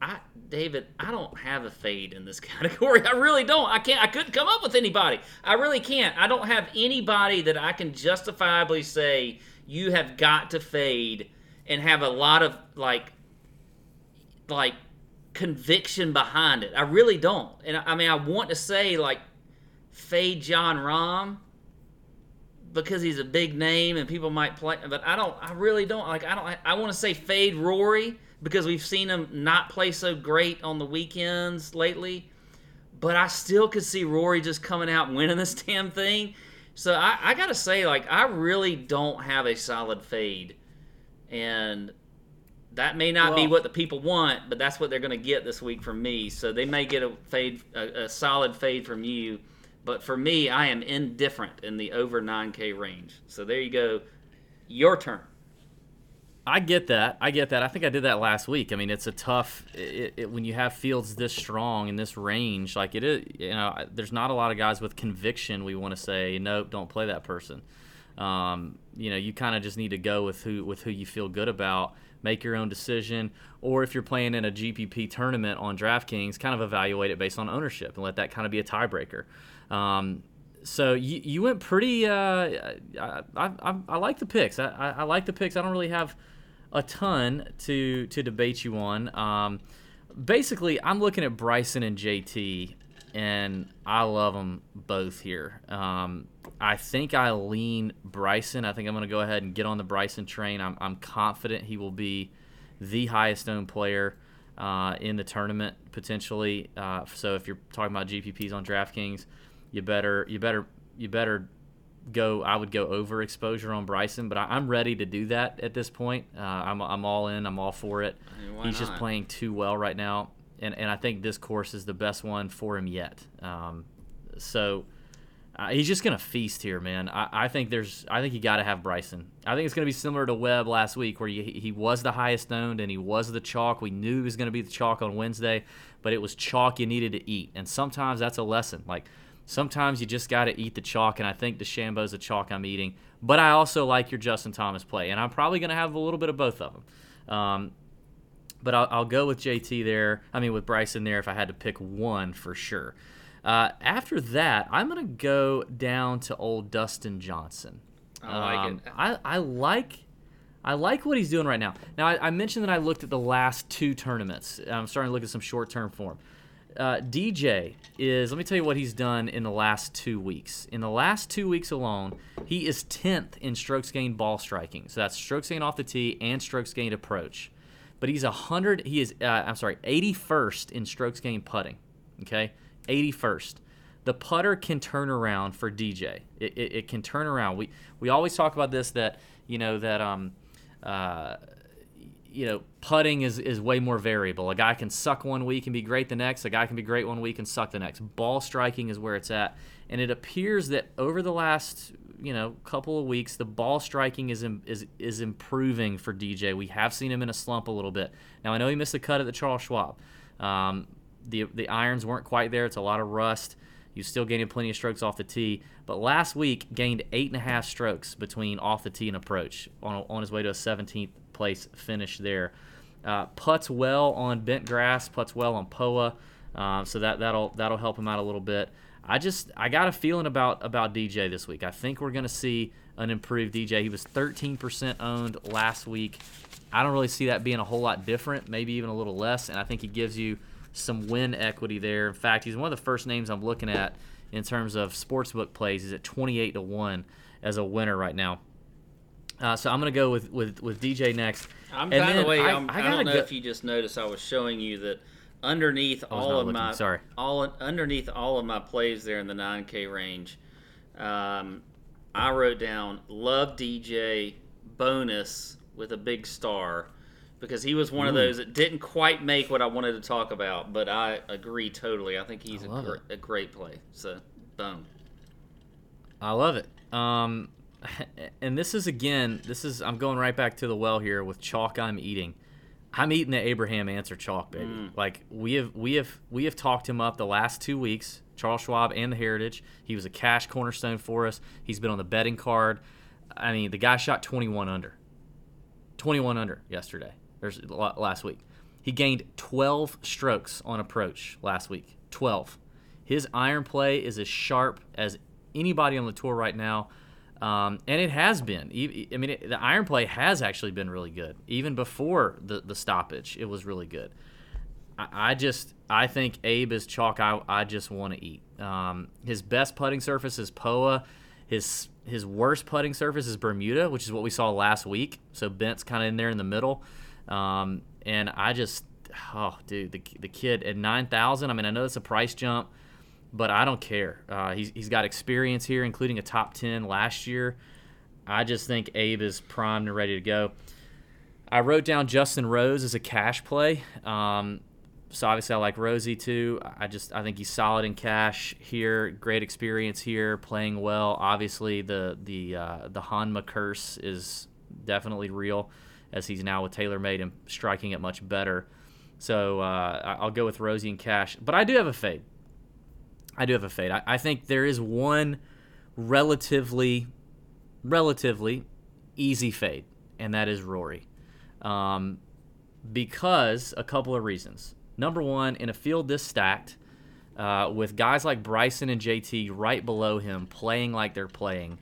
I David, I don't have a fade in this [laughs] category. I really don't. I can't. I couldn't come up with anybody. I really can't. I don't have anybody that I can justifiably say you have got to fade and have a lot of like, like conviction behind it. I really don't. And I, mean, I want to say like fade Jon Rahm because he's a big name and people might play, but I don't. I really don't. Like I don't. I, I want to say fade Rory because we've seen him not play so great on the weekends lately. But I still could see Rory just coming out [laughs] winning this damn thing. So I, I gotta say, like, I really don't have a solid fade, and that may not well, be what the people want, but that's what they're gonna get this week from me. So they may get a fade, a, a solid fade from you. But for me, I am indifferent in the over 9K range. So there you go. Your turn. I get that. I get that. I think I did that last week. I mean, it's a tough it, it, when you have fields this strong in this range. Like it is, you know, there's not a lot of guys with conviction. We want to say, nope, don't play that person. Um, you know, you kind of just need to go with who with who you feel good about. Make your own decision, or if you're playing in a GPP tournament on DraftKings, kind of evaluate it based on ownership and let that kind of be a tiebreaker. Um, so you, you went pretty. Uh, I, I, I, like the picks. I, I, I like the picks. I don't really have a ton to to debate you on. Um, basically, I'm looking at Bryson and JT, and I love them both here. Um, I think I lean Bryson. I think I'm going to go ahead and get on the Bryson train. I'm, I'm confident he will be the highest owned player uh, in the tournament potentially. Uh, so if you're talking about GPPs on DraftKings, you better you better you better go. I would go over exposure on Bryson, but I, am ready to do that at this point. Uh, I'm, I'm all in. I'm all for it. I mean, He's not? just playing too well right now, and and I think this course is the best one for him yet. Um, so. Uh, he's just gonna feast here, man. I, I think there's, I think you got to have Bryson. I think it's gonna be similar to Webb last week, where he, he was the highest owned and he was the chalk. We knew he was gonna be the chalk on Wednesday, but it was chalk you needed to eat, and sometimes that's a lesson. Like sometimes you just got to eat the chalk, and I think DeChambeau's the chalk I'm eating. But I also like your Justin Thomas play, and I'm probably going to have a little bit of both of them. Um, but I'll, I'll, go with JT there. I mean, with Bryson there, if I had to pick one for sure. Uh, after that, I'm going to go down to old Dustin Johnson. I like um, it. I, I like. I like what he's doing right now. Now, I, I mentioned that I looked at the last two tournaments. I'm starting to look at some short-term form uh, DJ is, let me tell you what he's done in the last two weeks. In the last two weeks alone, he is 10th in strokes gained ball striking. So that's strokes gained off the tee and strokes gained approach. But he's 100, he is, uh, I'm sorry, 81st in strokes gained putting. Okay? 81st. The putter can turn around for DJ. It, it, it can turn around. We, we always talk about this that, you know, that, um, uh, you know, putting is, is way more variable. A guy can suck one week and be great the next. A guy can be great one week and suck the next. Ball striking is where it's at. And it appears that over the last, you know, couple of weeks, the ball striking is, is, is improving for DJ. We have seen him in a slump a little bit. Now, I know he missed a cut at the Charles Schwab. Um, the, the irons weren't quite there. It's a lot of rust. He's still gaining plenty of strokes off the tee. But last week, gained eight and a half strokes between off the tee and approach on, on his way to a 17th place finish there. Uh, well on bent grass, puts well on POA, uh, so that that'll that'll help him out a little bit. I just I got a feeling about about DJ this week. I think we're going to see an improved DJ. He was 13% owned last week. I don't really see that being a whole lot different, maybe even a little less, and I think he gives you some win equity there. In fact, he's one of the first names I'm looking at in terms of sportsbook plays. He's at 28 to 1 as a winner right now. Uh, so I'm gonna go with, with, with DJ next. I'm and by the way, I, I, I don't know go- if you just noticed I was showing you that underneath all of looking. my sorry all underneath all of my plays there in the 9K range, um, I wrote down love DJ bonus with a big star because he was one Ooh. of those that didn't quite make what I wanted to talk about, but I agree totally. I think he's I a, gr- a great play. So, boom. I love it. Um, [laughs] and this is again, this is I'm going right back to the well here with chalk I'm eating. I'm eating the Abraham Ancer chalk, baby. Mm. Like we have we have we have talked him up the last two weeks. Charles Schwab and the Heritage. He was a cash cornerstone for us. He's been on the betting card. I mean, the guy shot 21 under. 21 under yesterday. There's last week. He gained 12 strokes on approach last week. 12. His iron play is as sharp as anybody on the tour right now. Um, and it has been. I mean, it, the iron play has actually been really good. Even before the, the stoppage, it was really good. I, I just, I think Abe is chalk. I, I just want to eat. Um, his best putting surface is Poa. His his worst putting surface is Bermuda, which is what we saw last week. So Bent's kind of in there in the middle. Um, and I just, oh, dude, the, the kid at 9,000, I mean, I know it's a price jump, but I don't care. Uh, he's, he's got experience here, including a top 10 last year. I just think Abe is primed and ready to go. I wrote down Justin Rose as a cash play. Um, so obviously I like Rosie too. I just I think he's solid in cash here. Great experience here, playing well. Obviously the the uh, the Honma curse is definitely real as he's now with TaylorMade and striking it much better. So uh, I'll go with Rosie and Cash. But I do have a fade. I do have a fade. I, I think there is one relatively, relatively easy fade, and that is Rory. Um, because a couple of reasons. Number one, in a field this stacked, uh, with guys like Bryson and JT right below him playing like they're playing,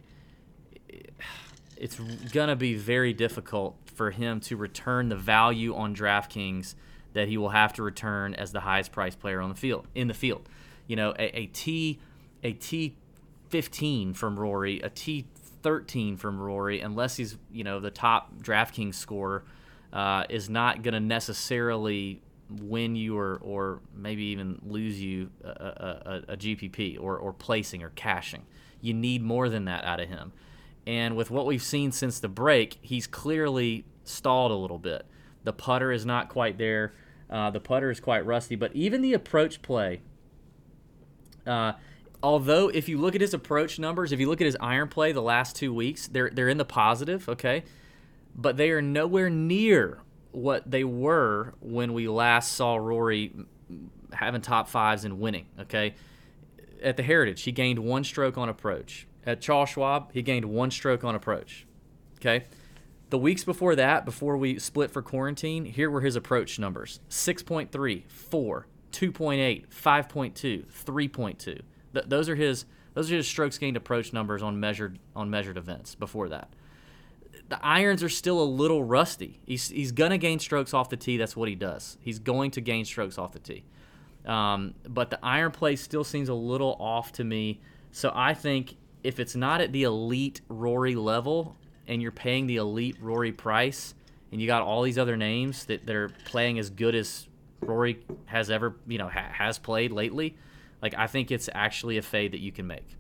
it's going to be very difficult for him to return the value on DraftKings that he will have to return as the highest priced player on the field in the field. You know, a, a T a T fifteen from Rory, a T thirteen from Rory, unless he's you know the top DraftKings scorer, uh, is not going to necessarily win you or, or maybe even lose you a, a, a, GPP or, or placing or cashing. You need more than that out of him. And with what we've seen since the break, he's clearly stalled a little bit. The putter is not quite there. Uh, the putter is quite rusty, but even the approach play, uh, although if you look at his approach numbers, if you look at his iron play the last two weeks, they're they're in the positive, okay, but they are nowhere near what they were when we last saw Rory having top fives and winning. Okay, at the Heritage, he gained one stroke on approach. At Charles Schwab, he gained one stroke on approach. Okay, the weeks before that, before we split for quarantine, here were his approach numbers 6.3, 4, 2.8, 5.2, 3.2. Th- those are his those are his strokes gained approach numbers on measured on measured events before that. The irons are still a little rusty. He's, he's going to gain strokes off the tee. That's what he does. He's going to gain strokes off the tee. Um, but the iron play still seems a little off to me. So I think if it's not at the elite Rory level, and you're paying the elite Rory Price, and you got all these other names that, that are playing as good as Rory has ever, you know, ha- has played lately, like I think it's actually a fade that you can make.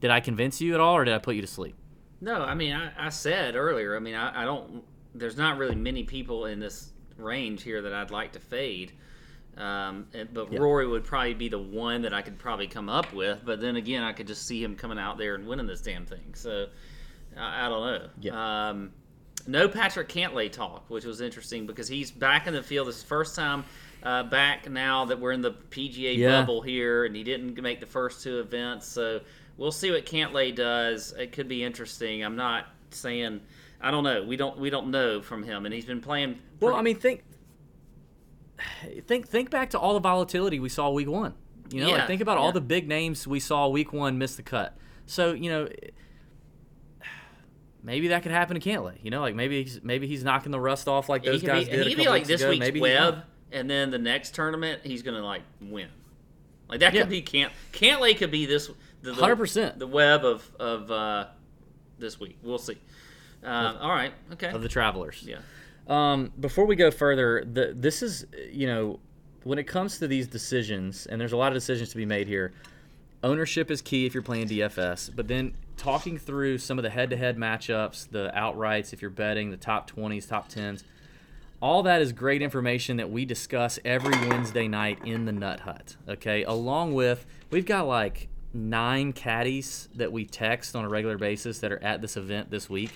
Did I convince you at all, or did I put you to sleep? No, I mean, I, I said earlier. I mean, I, I don't. There's not really many people in this range here that I'd like to fade. Um, but yeah. Rory would probably be the one that I could probably come up with. But then again, I could just see him coming out there and winning this damn thing. So I, I don't know. Yeah. Um, no Patrick Cantlay talk, which was interesting because he's back in the field. This is the first time uh, back now that we're in the PGA yeah. bubble here, and he didn't make the first two events. So we'll see what Cantlay does. It could be interesting. I'm not saying I don't know. We don't we don't know from him, and he's been playing. Pretty... Well, I mean, think think think back to all the volatility we saw week one. You know, yeah. like think about yeah. all the big names we saw week one miss the cut. So you know maybe that could happen to Cantlay. You know, like maybe he's, maybe he's knocking the rust off like those guys be, did. He'd be like this ago. week's maybe Webb, and then the next tournament he's gonna like win. Like that yeah. could be Cant Cantlay could be this hundred percent the Webb of of uh, this week. We'll see. Uh, all right, okay. Of the travelers, yeah. Um, before we go further, the, this is you know when it comes to these decisions, and there's a lot of decisions to be made here. Ownership is key if you're playing DFS, but then talking through some of the head-to-head matchups, the outrights, if you're betting the top 20s, top 10s, all that is great information that we discuss every Wednesday night in the Nut Hut. Okay, along with we've got like nine caddies that we text on a regular basis that are at this event this week.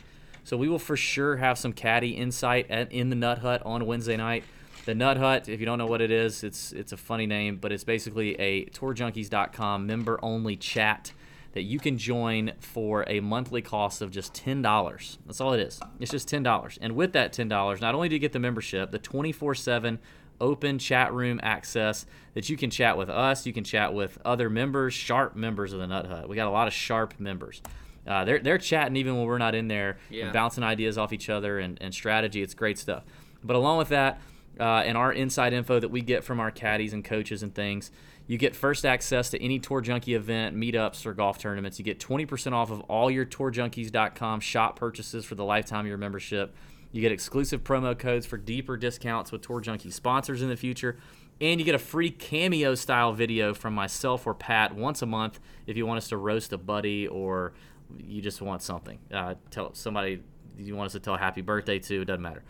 So we will for sure have some caddy insight at, in the Nut Hut on Wednesday night. The Nut Hut, if you don't know what it is, it's it's a funny name, but it's basically a tourjunkies.com member only chat that you can join for a monthly cost of just $10. That's all it is. It's just $10. And with that $10, not only do you get the membership, the 24 7 open chat room access that you can chat with us, you can chat with other members, sharp members of the Nut Hut. We got a lot of sharp members. Uh, they're, they're chatting even when we're not in there Yeah. and bouncing ideas off each other and, and strategy. It's great stuff. But along with that, uh, and our inside info that we get from our caddies and coaches and things, you get first access to any Tour Junkie event, meetups, or golf tournaments. You get 20% off of all your TourJunkies.com shop purchases for the lifetime of your membership. You get exclusive promo codes for deeper discounts with Tour Junkie sponsors in the future. And you get a free cameo style video from myself or Pat once a month if you want us to roast a buddy or you just want something. Uh, tell somebody you want us to tell happy birthday to, it doesn't matter.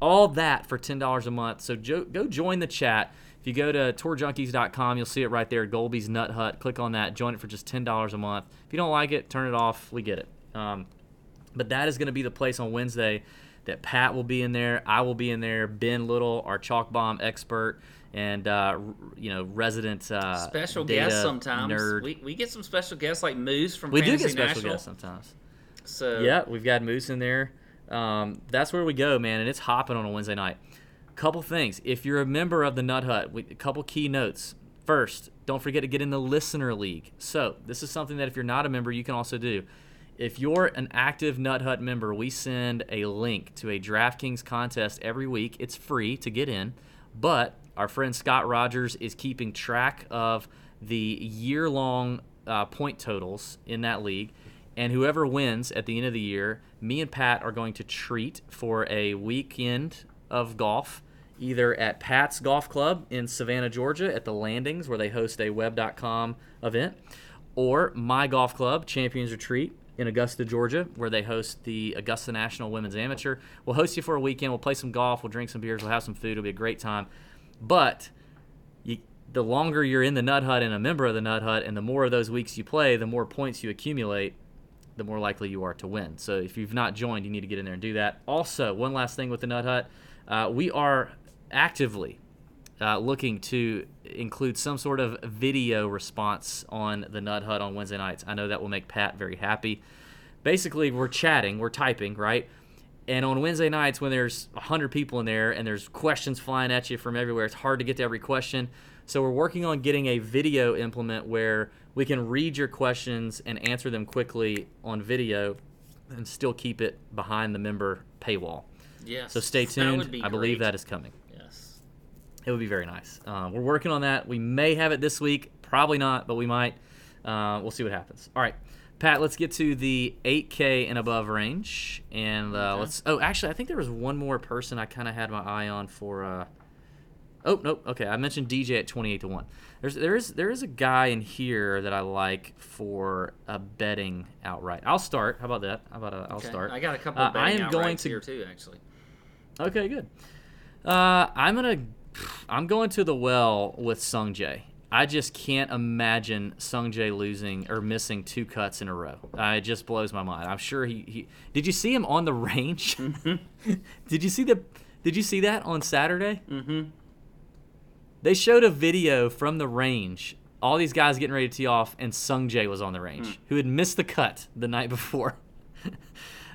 All that for $10 a month. So jo- go join the chat. If you go to tourjunkies.com, you'll see it right there, Golby's Nut Hut. Click on that, join it for just $10 a month. If you don't like it, turn it off. We get it. Um, but that is going to be the place on Wednesday that Pat will be in there. I will be in there. Ben Little, our chalk bomb expert, and uh, you know resident uh, Special guests sometimes. Nerd. We, we get some special guests like Moose from We do get special National. guests sometimes. So Yeah, we've got Moose in there. Um, that's where we go, man, and it's hopping on a Wednesday night. Couple things. If you're a member of the Nut Hut, we, a couple key notes. First, don't forget to get in the Listener League. So, this is something that if you're not a member, you can also do. If you're an active Nut Hut member, we send a link to a DraftKings contest every week. It's free to get in, but our friend Scott Rogers is keeping track of the year long uh, point totals in that league. And whoever wins at the end of the year, me and Pat are going to treat for a weekend of golf, either at Pat's Golf Club in Savannah, Georgia, at the Landings, where they host a web.com event, or my golf club, Champions Retreat, in Augusta, Georgia, where they host the Augusta National Women's Amateur. We'll host you for a weekend. We'll play some golf. We'll drink some beers. We'll have some food. It'll be a great time. But the longer you're in the Nut Hut and a member of the Nut Hut, and the more of those weeks you play, the more points you accumulate, the more likely you are to win. So if you've not joined, you need to get in there and do that. Also, one last thing with the Nut Hut, uh, we are actively uh, looking to include some sort of video response on the Nut Hut on Wednesday nights. I know that will make Pat very happy. Basically, we're chatting, we're typing, right? And on Wednesday nights, when there's 100 people in there and there's questions flying at you from everywhere, it's hard to get to every question. So we're working on getting a video implement where we can read your questions and answer them quickly on video and still keep it behind the member paywall. yes. So stay That tuned. would be I believe great. that is coming. Yes. It would be very nice. Uh, we're working on that. We may have it this week, probably not, but we might. Uh, we'll see what happens. All right, Pat. Let's get to the 8K and above range, and uh, Okay. let's. Oh, actually, I think there was one more person I kind of had my eye on for. Uh, oh nope. Okay, I mentioned DJ at 28 to one. There's there is there is a guy in here that I like for a betting outright. I'll start. How about that? How about uh, I'll Okay. start. I got a couple Uh, I am going to here too, actually. Okay, good. Uh, I'm gonna, I'm going to the well with Sung Jae. I just can't imagine Sung Jae losing or missing two cuts in a row. Uh, it just blows my mind. I'm sure he, he. Did you see him on the range? [laughs] did you see the? Did you see that on Saturday? Mm-hmm. They showed a video from the range. All these guys getting ready to tee off, and Sung Jae was on the range, Hmm. who had missed the cut the night before. [laughs]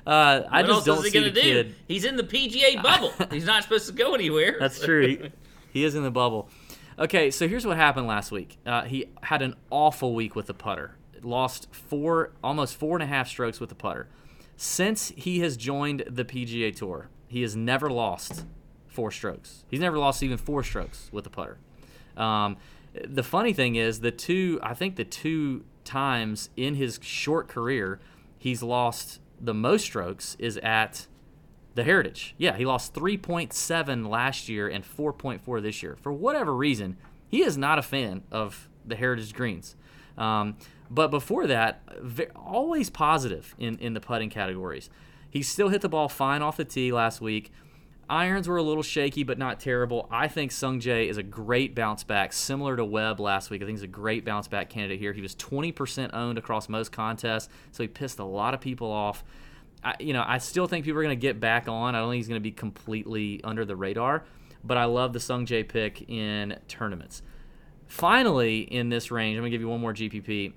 Uh, I what just else don't is he see gonna the do? kid. He's in the PGA bubble. [laughs] He's not supposed to go anywhere. That's true. He, [laughs] he is in the bubble. Okay, so here's what happened last week. Uh, he had an awful week with the putter. Lost four, almost four and a half strokes with the putter. Since he has joined the PGA Tour, he has never lost four strokes. He's never lost even four strokes with the putter. Um, the funny thing is, the two, I think the two times in his short career, he's lost the most strokes is at the Heritage. Yeah, he lost 3.7 last year and 4.4 this year. For whatever reason, he is not a fan of the Heritage Greens. Um, but before that, always positive in, in the putting categories. He still hit the ball fine off the tee last week. Irons were a little shaky, but not terrible. I think Sung Jae is a great bounce back, similar to Webb last week. I think he's a great bounce back candidate here. He was 20% owned across most contests, so he pissed a lot of people off. I, you know, I still think people are going to get back on. I don't think he's going to be completely under the radar, but I love the Sung Jae pick in tournaments. Finally, in this range, I'm going to give you one more GPP.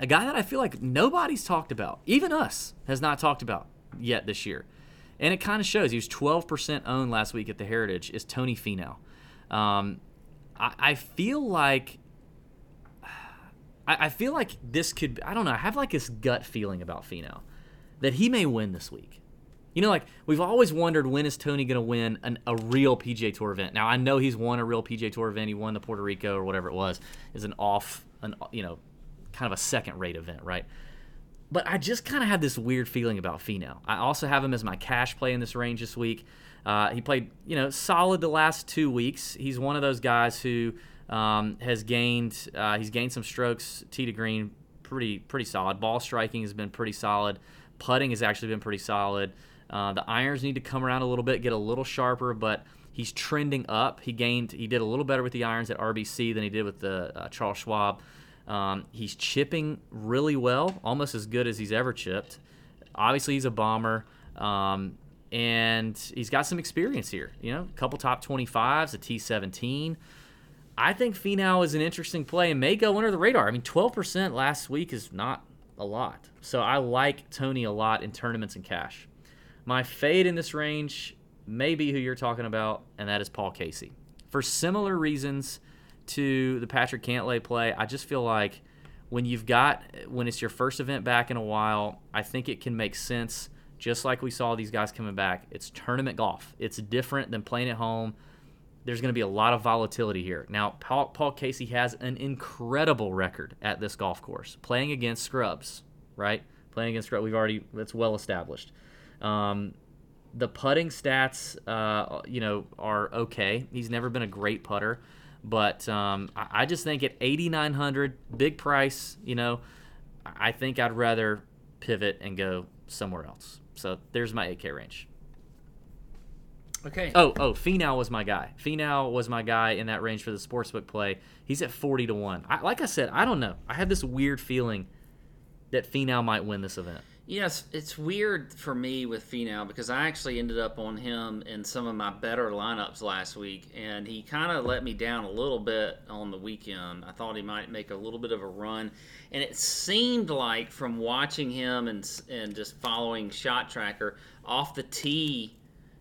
a guy that I feel like nobody's talked about, even us, has not talked about yet this year. And it kind of shows. He was 12% owned last week at the Heritage, is Tony Finau. Um, I, I feel like. I, I feel like this could. I don't know. I have like this gut feeling about Finau that he may win this week. You know, like we've always wondered when is Tony going to win an, a real PGA Tour event. Now I know he's won a real PGA Tour event. He won the Puerto Rico or whatever it was. Is an off, an you know, kind of a second rate event, right? But I just kind of have this weird feeling about Finau. I also have him as my cash play in this range this week. Uh, he played, you know, solid the last two weeks. He's one of those guys who um, has gained uh, he's gained some strokes tee to green, pretty pretty solid. Ball striking has been pretty solid. Putting has actually been pretty solid. Uh, the irons need to come around a little bit, get a little sharper, but he's trending up. He gained he did a little better with the irons at RBC than he did with the uh, Charles Schwab. Um, he's chipping really well, almost as good as he's ever chipped. Obviously, he's a bomber. Um, and he's got some experience here. You know, a couple top 25s, a T17. I think Finau is an interesting play and may go under the radar. I mean, 12% last week is not a lot. So I like Tony a lot in tournaments and cash. My fade in this range may be who you're talking about, and that is Paul Casey. For similar reasons to the Patrick Cantlay play, I just feel like when you've got when it's your first event back in a while, I think it can make sense just like we saw these guys coming back. It's tournament golf. It's different than playing at home. There's going to be a lot of volatility here. Now, Paul, Paul Casey has an incredible record at this golf course, playing against scrubs, right? Playing against scrubs, we've already that's well established. Um, the putting stats, uh, you know, are okay. He's never been a great putter, but um, I, I just think at 8,900, big price, you know, I think I'd rather pivot and go somewhere else. So there's my 8K range. Okay. Oh, oh, Finau was my guy. Finau was my guy in that range for the sportsbook play. He's at 40 to 1. I, like I said, I don't know. I have this weird feeling that Finau might win this event. Yes, it's weird for me with Finau because I actually ended up on him in some of my better lineups last week, and he kind of let me down a little bit on the weekend. I thought he might make a little bit of a run, and it seemed like from watching him and and just following Shot Tracker off the tee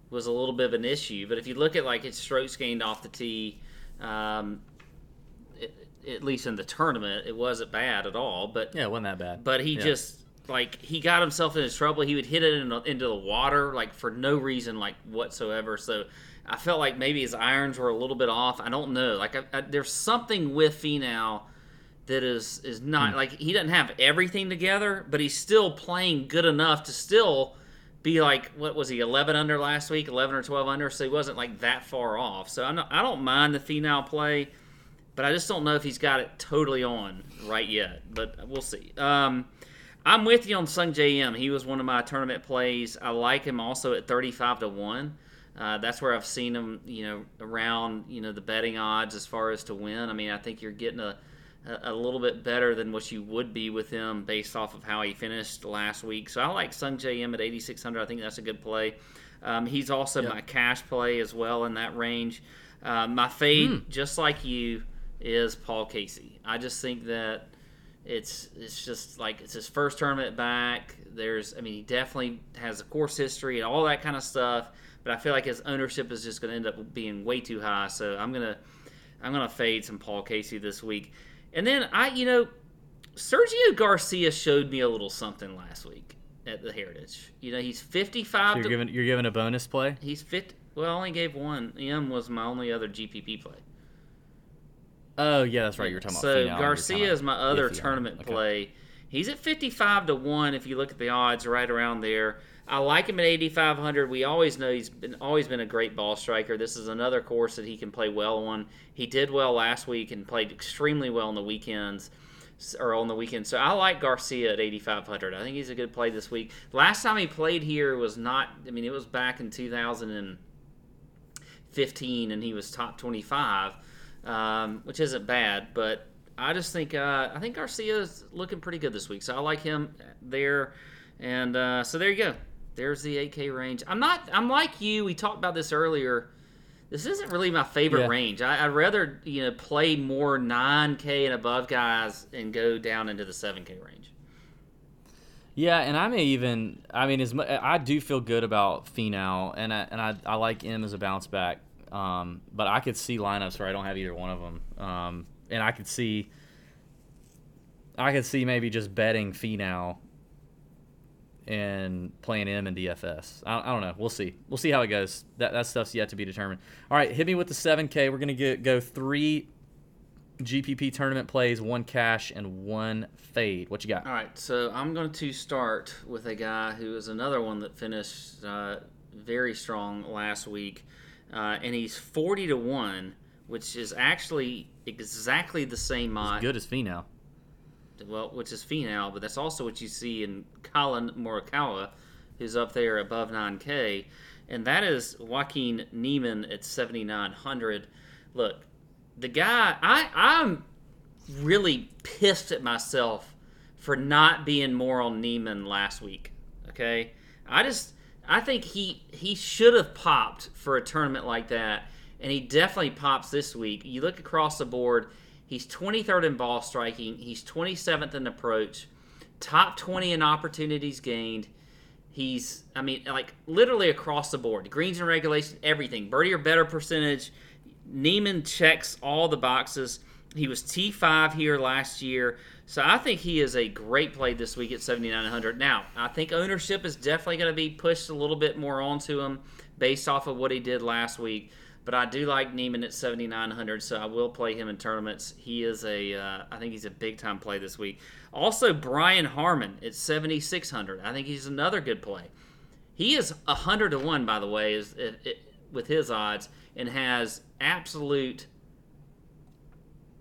was a little bit of an issue. But if you look at like his strokes gained off the tee, um, it, at least in the tournament, it wasn't bad at all. But Yeah, it wasn't that bad. but he Yeah. just like he got himself into trouble. He would hit it in, into the water like for no reason like whatsoever. So I felt like maybe his irons were a little bit off. I don't know. Like I, I, there's something with Finau that is is Hmm. not like he doesn't have everything together, but he's still playing good enough to still be like what was he 11 under last week, 11 or 12 under. So he wasn't like that far off. So I'm not, I don't mind the Finau play. But I just don't know if he's got it totally on right yet. But we'll see. Um, I'm with you on Sung Jae Im. He was one of my tournament plays. I like him also at 35 to one. Uh, that's where I've seen him, you know, around you know the betting odds as far as to win. I mean, I think you're getting a a, little bit better than what you would be with him based off of how he finished last week. So I like Sung Jae Im at 8600. I think that's a good play. Um, he's also my cash play as well in that range. Uh, my fade, just like you, is Paul Casey. I just think that it's it's just like it's his first tournament back. There's, I mean, he definitely has a course history and all that kind of stuff. But I feel like his ownership is just going to end up being way too high. So I'm gonna I'm gonna fade some Paul Casey this week. And then I, you know, Sergio Garcia showed me a little something last week at the Heritage. You know, he's 55 you're to giving you're giving a bonus play. He's fit. Well, I only gave one. Im was my only other GPP play. Oh yeah, that's right. You're talking so about Finau, Garcia is my other tournament Okay. play. He's at 55 to one. If you look at the odds, right around there. I like him at 8,500. We always know he's been always been a great ball striker. This is another course that he can play well on. He did well last week and played extremely well on the weekends or on the weekend. So I like Garcia at 8,500. I think he's a good play this week. Last time he played here was not. I mean, it was back in 2015, and he was top 25, um, which isn't bad. But I just think uh, I think Garcia's looking pretty good this week. So I like him there. And uh, so there you go. There's the 8K range. I'm not. I'm like you. We talked about this earlier. this isn't really my favorite Yeah. range. I, I'd rather you know play more 9K and above guys and go down into the 7K range. Yeah, and I may even. I mean, as much, I do feel good about Finau, and I and I, I like Im as a bounce back. Um, but I could see lineups where I don't have either one of them, um, and I could see. I could see maybe just betting Finau. And playing Im in DFS. I, I don't know. We'll see. We'll see how it goes. That that stuff's yet to be determined. All right, hit me with the 7K. We're gonna get go three GPP tournament plays, one cash, and one fade. What you got? All right, so I'm going to start with a guy who is another one that finished uh, very strong last week, uh, and he's 40 to one, which is actually exactly the same mod. Good as Finau. well, which is Finau, but that's also what you see in Collin Morikawa, who's up there above 9K, and that is Joaquin Niemann at 7,900. Look, the guy, I, I'm really pissed at myself for not being more on Niemann last week. Okay, I just, I think he he should have popped for a tournament like that, and he definitely pops this week. You look across the board. He's 23rd in ball striking. He's 27th in approach. Top 20 in opportunities gained. He's, I mean, like literally across the board. Greens and regulation, everything. Birdie or better percentage. Niemann checks all the boxes. He was T5 here last year. So I think he is a great play this week at 7,900. Now, I think ownership is definitely going to be pushed a little bit more onto him based off of what he did last week. But I do like Niemann at 7,900, so I will play him in tournaments. He is a, uh, I think he's a big time play this week. Also, Brian Harman at 7,600. I think he's another good play. He is 100 to 1, by the way, is it, it, with his odds, and has absolute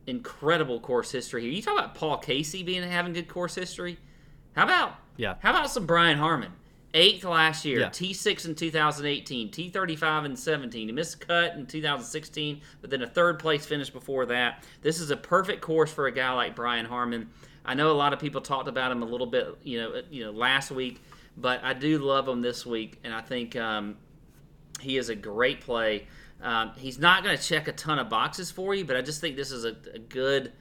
incredible course history here. You talk about Paul Casey being having good course history. How about Yeah. How about some Brian Harman? Eighth last year, Yeah. T6 in 2018, T35 in 17. He missed a cut in 2016, but then a third place finish before that. This is a perfect course for a guy like Brian Harman. I know a lot of people talked about him a little bit, you know, you know, last week, but I do love him this week, and I think um, he is a great play. Um, he's not going to check a ton of boxes for you, but I just think this is a, a good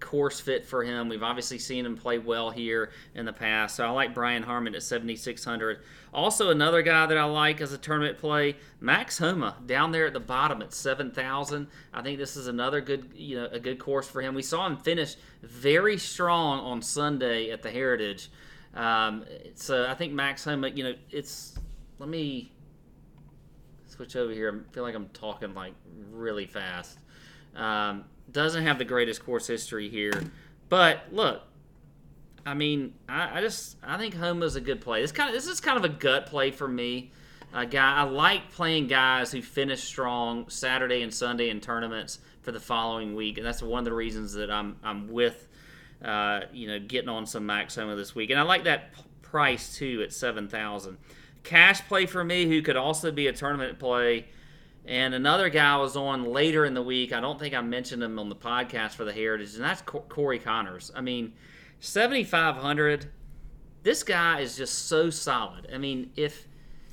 course fit for him. We've obviously seen him play well here in the past, so I like Brian Harman at 7,600. Also, another guy that I like as a tournament play, Max Homa, down there at the bottom at 7,000. I think this is another good, you know, a good course for him. We saw him finish very strong on Sunday at the Heritage. Um, so I think Max Homa, you know, it's let me switch over here. I feel like I'm talking like really fast. Um, doesn't have the greatest course history here, but look, I mean, I, I just I think Homa's a good play. This kind of this is kind of a gut play for me. A guy I like playing guys who finish strong Saturday and Sunday in tournaments for the following week, and that's one of the reasons that I'm I'm with uh, you know getting on some Max Homa this week, and I like that p- price too at seven thousand. Cash play for me, who could also be a tournament play. And another guy was on later in the week. I don't think I mentioned him on the podcast for the Heritage, and that's Corey Conners. I mean, 7,500. This guy is just so solid. I mean, if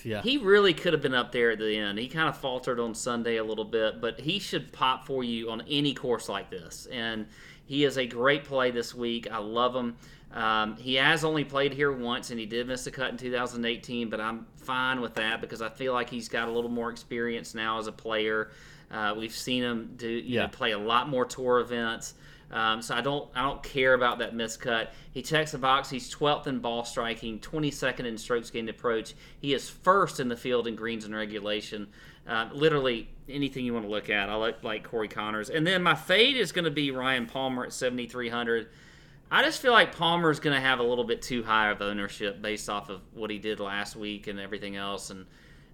Yeah. he really could have been up there at the end, he kind of faltered on Sunday a little bit, but he should pop for you on any course like this. And he is a great play this week. I love him. Um, he has only played here once, and he did miss a cut in 2018, but I'm fine with that because I feel like he's got a little more experience now as a player. Uh, we've seen him do you Yeah. know, play a lot more tour events. Um, so I don't I don't care about that miscut. He checks the box. He's 12th in ball striking, 22nd in strokes gained approach. He is first in the field in greens and regulation. Uh, literally anything you want to look at. I like like Corey Conners. And then my fade is going to be Ryan Palmer at 7,300. I just feel like Palmer is going to have a little bit too high of ownership based off of what he did last week and everything else. And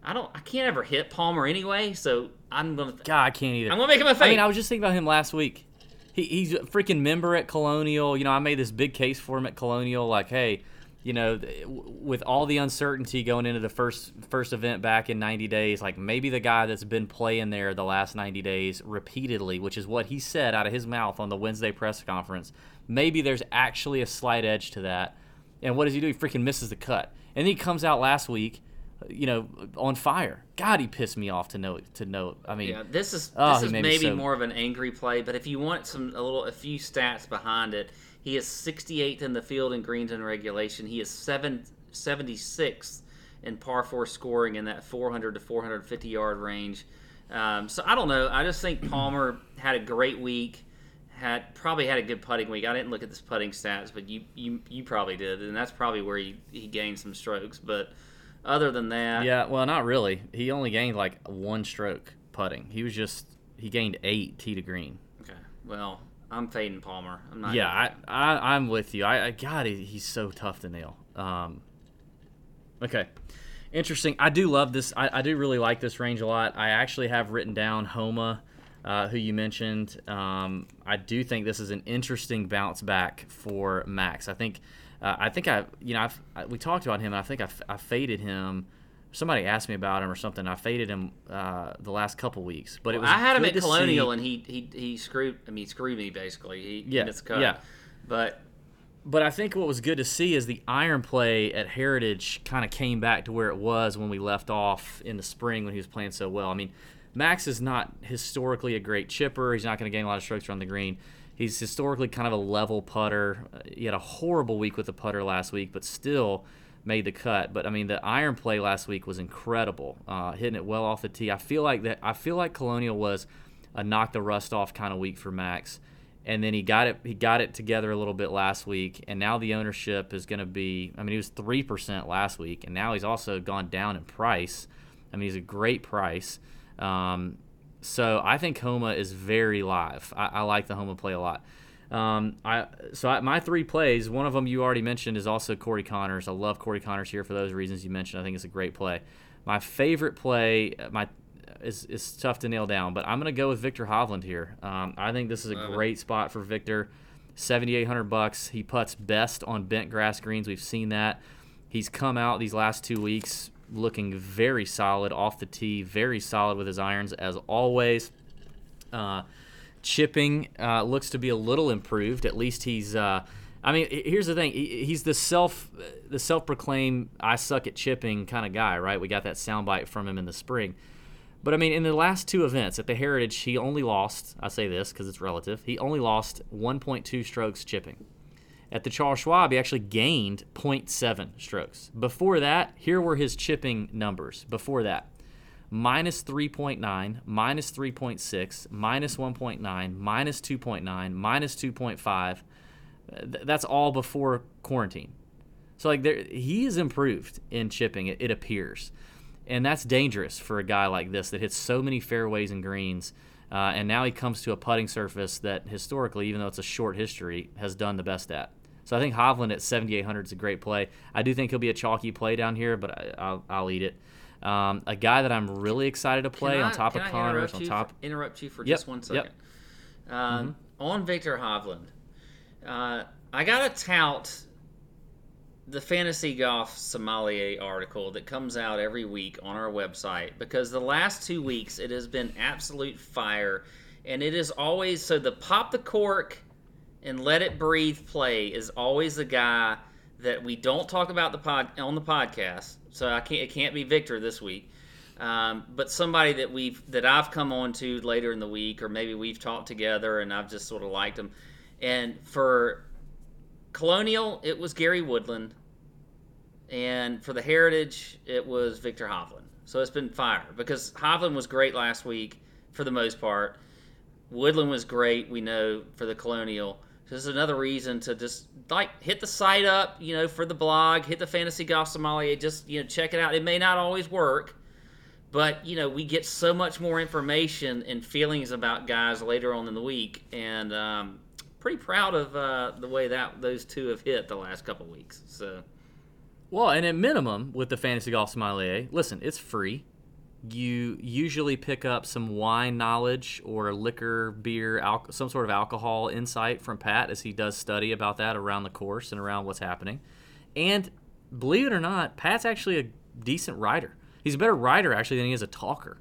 I don't I can't ever hit Palmer anyway, so I'm going to God, I can't either. I'm going to make him a fade. I mean, I was just thinking about him last week. He, he's a freaking member at Colonial. You know, I made this big case for him at Colonial. Like, hey, you know, with all the uncertainty going into the first first event back in 90 days, like maybe the guy that's been playing there the last 90 days repeatedly, which is what he said out of his mouth on the Wednesday press conference, maybe there's actually a slight edge to that. And what does he do? He freaking misses the cut. And then he comes out last week you know, on fire. God, he pissed me off to know to know. I mean, Yeah, this is Oh, this is maybe so- more of an angry play, but if you want some a little a few stats behind it, he is 68th in the field in greens and regulation. He is seven, 76th in par four scoring in that 400 to 450 yard range. Um, so I don't know. I just think Palmer had a great week. Had probably had a good putting week. I didn't look at this putting stats, but you you, you probably did, and that's probably where he, he gained some strokes. But other than that, yeah, well, not really. He only gained like one stroke putting. He was just he gained eight tee to green. Okay. Well, I'm fading Palmer. I'm not. Yeah, I, I I'm with you. I, I God, he, he's so tough to nail. Um, okay, interesting. I do love this. I, I do really like this range a lot. I actually have written down Homa, uh, who you mentioned. Um, I do think this is an interesting bounce back for Max. I think. Uh, I think I, you know, I've, I, we talked about him. And I think I, f- I faded him. Somebody asked me about him or something. I faded him uh, the last couple weeks, but it was. I had him at Colonial, see- and he he he screwed. I mean, screwed me basically. He, Yeah, he missed the cut. yeah. But But I think what was good to see is the iron play at Heritage kind of came back to where it was when we left off in the spring when he was playing so well. I mean, Max is not historically a great chipper. He's not going to gain a lot of strokes around the green. He's historically kind of a level putter. He had a horrible week with the putter last week, but still made the cut. But I mean, the iron play last week was incredible, uh, hitting it well off the tee. I feel like that. I feel like Colonial was a knock the rust off kind of week for Max and then he got it he got it together a little bit last week and now the ownership is going to be i mean he was 3% last week and now he's also gone down in price i mean he's a great price um, so i think homa is very live i, I like the homa play a lot um, I so I, my three plays. One of them you already mentioned is also Corey Conners. I love Corey Conners here for those reasons you mentioned. I think it's a great play. My favorite play, my is, is tough to nail down, but I'm gonna go with Viktor Hovland here. Um, I think this is a Love it. great spot for Viktor. 7,800 bucks. He puts best on bent grass greens. We've seen that. He's come out these last two weeks looking very solid off the tee, very solid with his irons as always. Uh, chipping uh, looks to be a little improved. At least he's. Uh, I mean, here's the thing. He's the self, the self-proclaimed "I suck at chipping" kind of guy, right? We got that soundbite from him in the spring. But I mean, in the last two events at the Heritage, he only lost. I say this because it's relative. He only lost 1.2 strokes chipping. At the Charles Schwab, he actually gained 0.7 strokes. Before that, here were his chipping numbers. Before that, minus 3.9, minus 3.6, minus 1.9, minus 2.9, minus 2.5. That's all before quarantine. So like there, he is improved in chipping. It, it appears, and that's dangerous for a guy like this that hits so many fairways and greens. Uh, and now he comes to a putting surface that historically, even though it's a short history, has done the best at. So I think Hovland at 7,800 is a great play. I do think he'll be a chalky play down here, but I, I'll, I'll eat it. Um, a guy that I'm really excited to play Can on top of I Conners, on top. For, interrupt you for Yep, just one second. yep. Um, On Viktor Hovland, uh, I got to tout the Fantasy Golf Sommelier article that comes out every week on our website because the last two weeks it has been absolute fire, and it is always so the pop the cork and let it breathe play is always the guy that we don't talk about the pod on the podcast. So I can't it can't be Viktor this week. Um, but somebody that we've that I've come on to later in the week, or maybe we've talked together, and I've just sort of liked him. And for Colonial, it was Gary Woodland, and for the Heritage, it was Viktor Hovland. So it's been fire because Hovland was great last week for the most part. Woodland was great, we know, for the Colonial. So this is another reason to just like hit the site up, you know, for the blog, hit the Fantasy Golf Sommelier, just you know, check it out. It may not always work, but you know, we get so much more information and feelings about guys later on in the week, and um, pretty proud of uh, the way that those two have hit the last couple weeks. So Well, and at minimum with the Fantasy Golf Sommelier, listen, it's free. You usually pick up some wine knowledge or liquor, beer, al- some sort of alcohol insight from Pat as he does study about that around the course and around what's happening. And believe it or not, Pat's actually a decent writer. He's a better writer actually than he is a talker.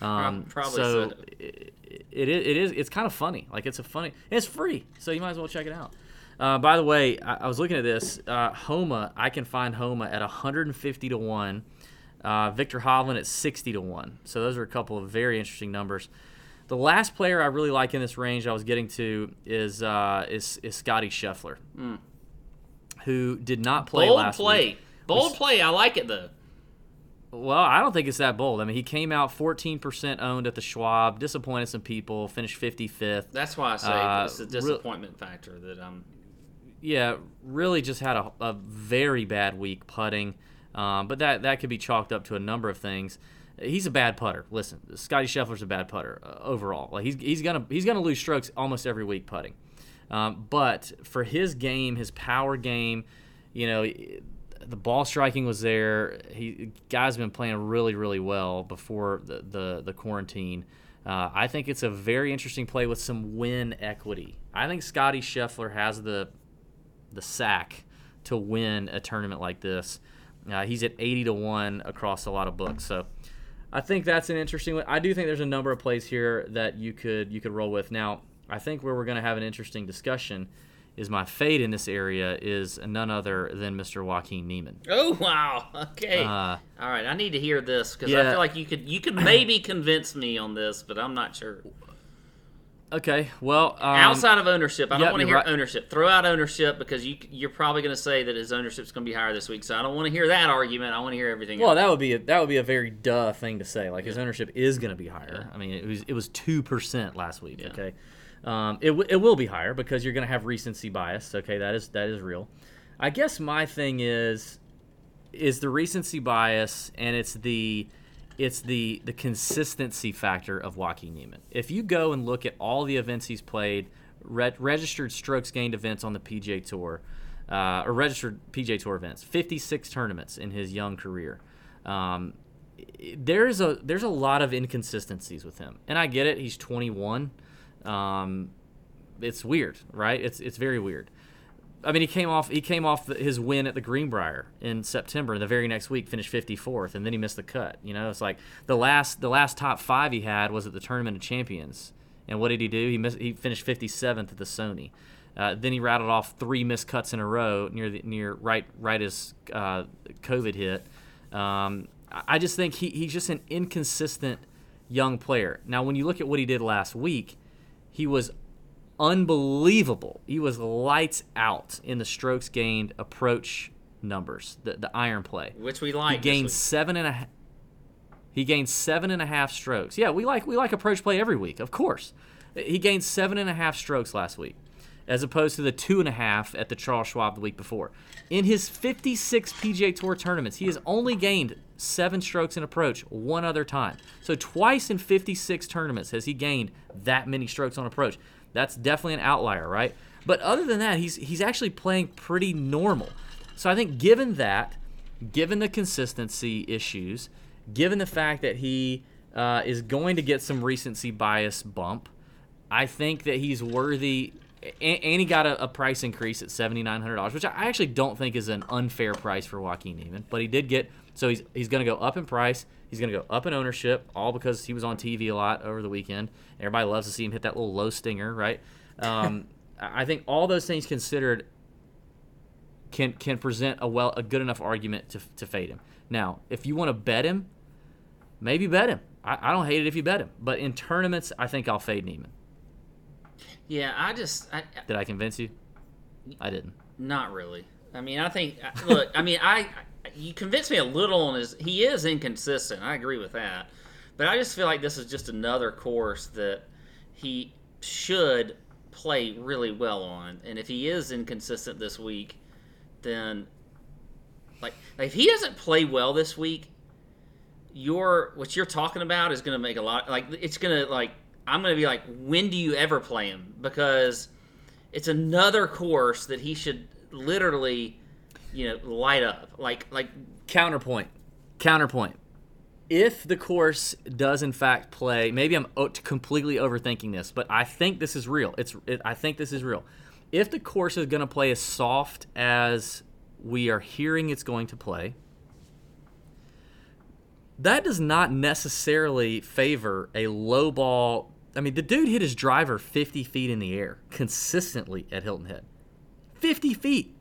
Um, probably so. so. It, it is. It is. It's kind of funny. Like it's a funny. and It's free, so you might as well check it out. Uh, by the way, I, I was looking at this. Uh, Homa, I can find Homa at 150 to one. Uh, Viktor Hovland at 60 to 1. So those are a couple of very interesting numbers. The last player I really like in this range I was getting to is uh, is, is Scotty Scheffler, who did not play Bold last play. week. Bold play. I like it though. Well, I don't think it's that bold. I mean, he came out 14% owned at the Schwab, disappointed some people, finished 55th. That's why I say Uh, it's a disappointment factor that I'm. yeah, really just had a, a very bad week putting. Um, but that that could be chalked up to a number of things. He's a bad putter. Listen, Scotty Scheffler's a bad putter uh, overall. Like he's, he's gonna he's gonna lose strokes almost every week putting. Um, but for his game, his power game, you know, the ball striking was there. He guys been playing really really well before the the, the quarantine. Uh, I think it's a very interesting play with some win equity. I think Scotty Scheffler has the the sack to win a tournament like this. Uh, he's at 80 to 1 across a lot of books. So I think that's an interesting one. I do think there's a number of plays here that you could you could roll with. Now, I think where we're going to have an interesting discussion is my fade in this area is none other than Mr. Joaquin Niemann. Oh wow. [laughs] Okay. Uh, All right. I need to hear this because I feel like you could you could maybe convince me on this, but I'm not sure. Okay, well, um, Outside of ownership, I don't want to hear right. ownership. Throw out ownership because you you're probably going to say that his ownership's going to be higher this week. So I don't want to hear that argument. I want to hear everything. Well, else. that would be a, that would be a very duh thing to say. Like his ownership is going to be higher. I mean, it was it was two percent last week. Yeah. Okay, um, it w- it will be higher because you're going to have recency bias. Okay, that is that is real. I guess my thing is is the recency bias, and it's the it's the the consistency factor of Joaquin Niemann. If you go and look at all the events he's played, re- registered strokes gained events on the PGA Tour, uh, or registered PGA Tour events, 56 tournaments in his young career. Um, there's a there's a lot of inconsistencies with him, and I get it. He's 21. Um, it's weird, right? It's it's very weird. I mean, he came off he came off the, his win at the Greenbrier in September. and The very next week, finished 54th, and then he missed the cut. You know, it's like the last the last top five he had was at the Tournament of Champions. And what did he do? He missed, he finished 57th at the Sony. Uh, then he rattled off three missed cuts in a row near the near right right as uh, COVID hit. Um, I just think he, he's just an inconsistent young player. Now, when you look at what he did last week, he was unbelievable. He was lights out in the strokes gained approach numbers, the, the iron play. which we like. this gained seven and a. He gained seven and a half strokes. Yeah, we like we like approach play every week, of course. He gained seven and a half strokes last week, as opposed to the two and a half at the Charles Schwab the week before. In his 56 PGA Tour tournaments, he has only gained seven strokes in approach one other time. So twice in 56 tournaments has he gained that many strokes on approach. That's definitely an outlier, right? But other than that, he's he's actually playing pretty normal. So I think given that, given the consistency issues, given the fact that he uh, is going to get some recency bias bump, I think that he's worthy. And, and he got a, a price increase at seventy nine hundred dollars, which I actually don't think is an unfair price for Joaquin Niemann. But he did get so he's he's going to go up in price. He's going to go up in ownership, all because he was on TV a lot over the weekend. Everybody loves to see him hit that little low stinger, right? Um, [laughs] I think all those things considered, can can present a well a good enough argument to, to fade him. Now, if you want to bet him, maybe bet him. I, I don't hate it if you bet him, but in tournaments, I think I'll fade Niemann. Yeah, I just I, I- Did I convince you? I didn't. not really. I mean, I think look. I mean, I you convinced me a little on his. He is inconsistent. I agree with that, but I just feel like this is just another course that he should play really well on. And if he is inconsistent this week, then like, like if he doesn't play well this week, your what you're talking about is going to make a lot. Like it's going to like I'm going to be like, when do you ever play him? Because it's another course that he should literally, you know, light up. Like like Counterpoint. Counterpoint. If the course does in fact play, maybe I'm completely overthinking this, but I think this is real. It's it, I think this is real. If the course is going to play as soft as we are hearing it's going to play, that does not necessarily favor a low ball. I mean, the dude hit his driver 50 feet in the air consistently at Hilton Head. 50 feet.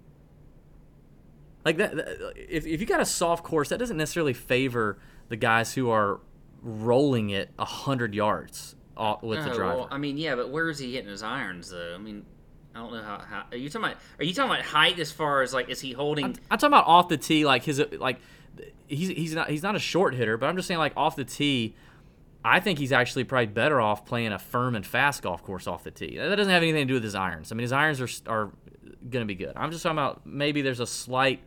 Like that, if if you got a soft course, that doesn't necessarily favor the guys who are rolling it hundred yards uh, with the No, driver. well, I mean, yeah, but where is he hitting his irons though? I mean, I don't know how. how are you talking about? Are you talking about height as far as like is he holding? I'm talking about off the tee, like his like he's he's not he's not a short hitter, but I'm just saying like off the tee. I think he's actually probably better off playing a firm and fast golf course off the tee. That doesn't have anything to do with his irons. I mean, his irons are are going to be good. I'm just talking about maybe there's a slight,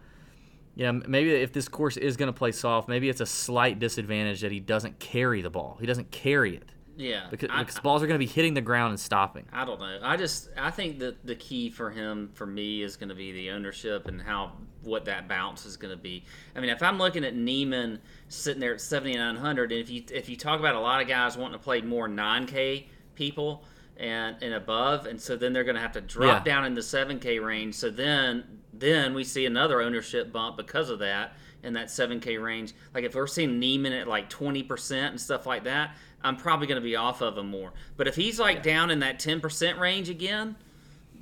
know, maybe if this course is going to play soft, maybe it's a slight disadvantage that he doesn't carry the ball. He doesn't carry it yeah, because, I, because balls are going to be hitting the ground and stopping. I don't know. I just I think that the key for him for me is going to be the ownership and how what that bounce is going to be. I mean, if I'm looking at Niemann sitting there at 7900 and if you if you talk about a lot of guys wanting to play more 9k people and and above and so then they're going to have to drop Yeah. down in the 7k range. So then then we see another ownership bump because of that in that 7k range. Like if we're seeing Niemann at like 20% and stuff like that, I'm probably going to be off of him more. But if he's like down in that 10% range again,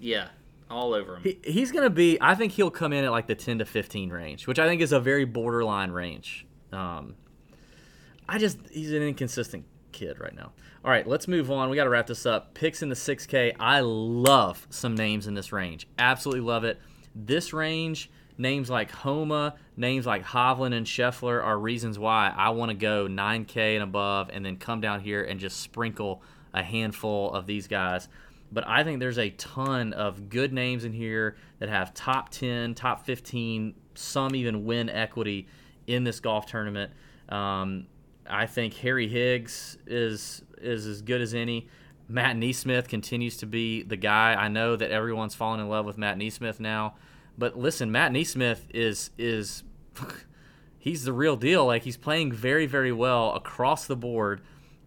yeah, all over him. He, he's going to be. I think he'll come in at like the 10 to 15 range, which I think is a very borderline range. Um, I just he's an inconsistent kid right now. All right, let's move on. We got to wrap this up. Picks in the 6K. I love some names in this range. Absolutely love it. This range, names like Homa, names like Hovland and Scheffler are reasons why I want to go 9K and above and then come down here and just sprinkle a handful of these guys. But I think there's a ton of good names in here that have top 10, top 15, some even win equity in this golf tournament. Um, I think Harry Higgs is is as good as any. Matt NeSmith continues to be the guy. I know that everyone's fallen in love with Matt NeSmith now, but listen, Matt NeSmith is is [laughs] he's the real deal. Like he's playing very very well across the board.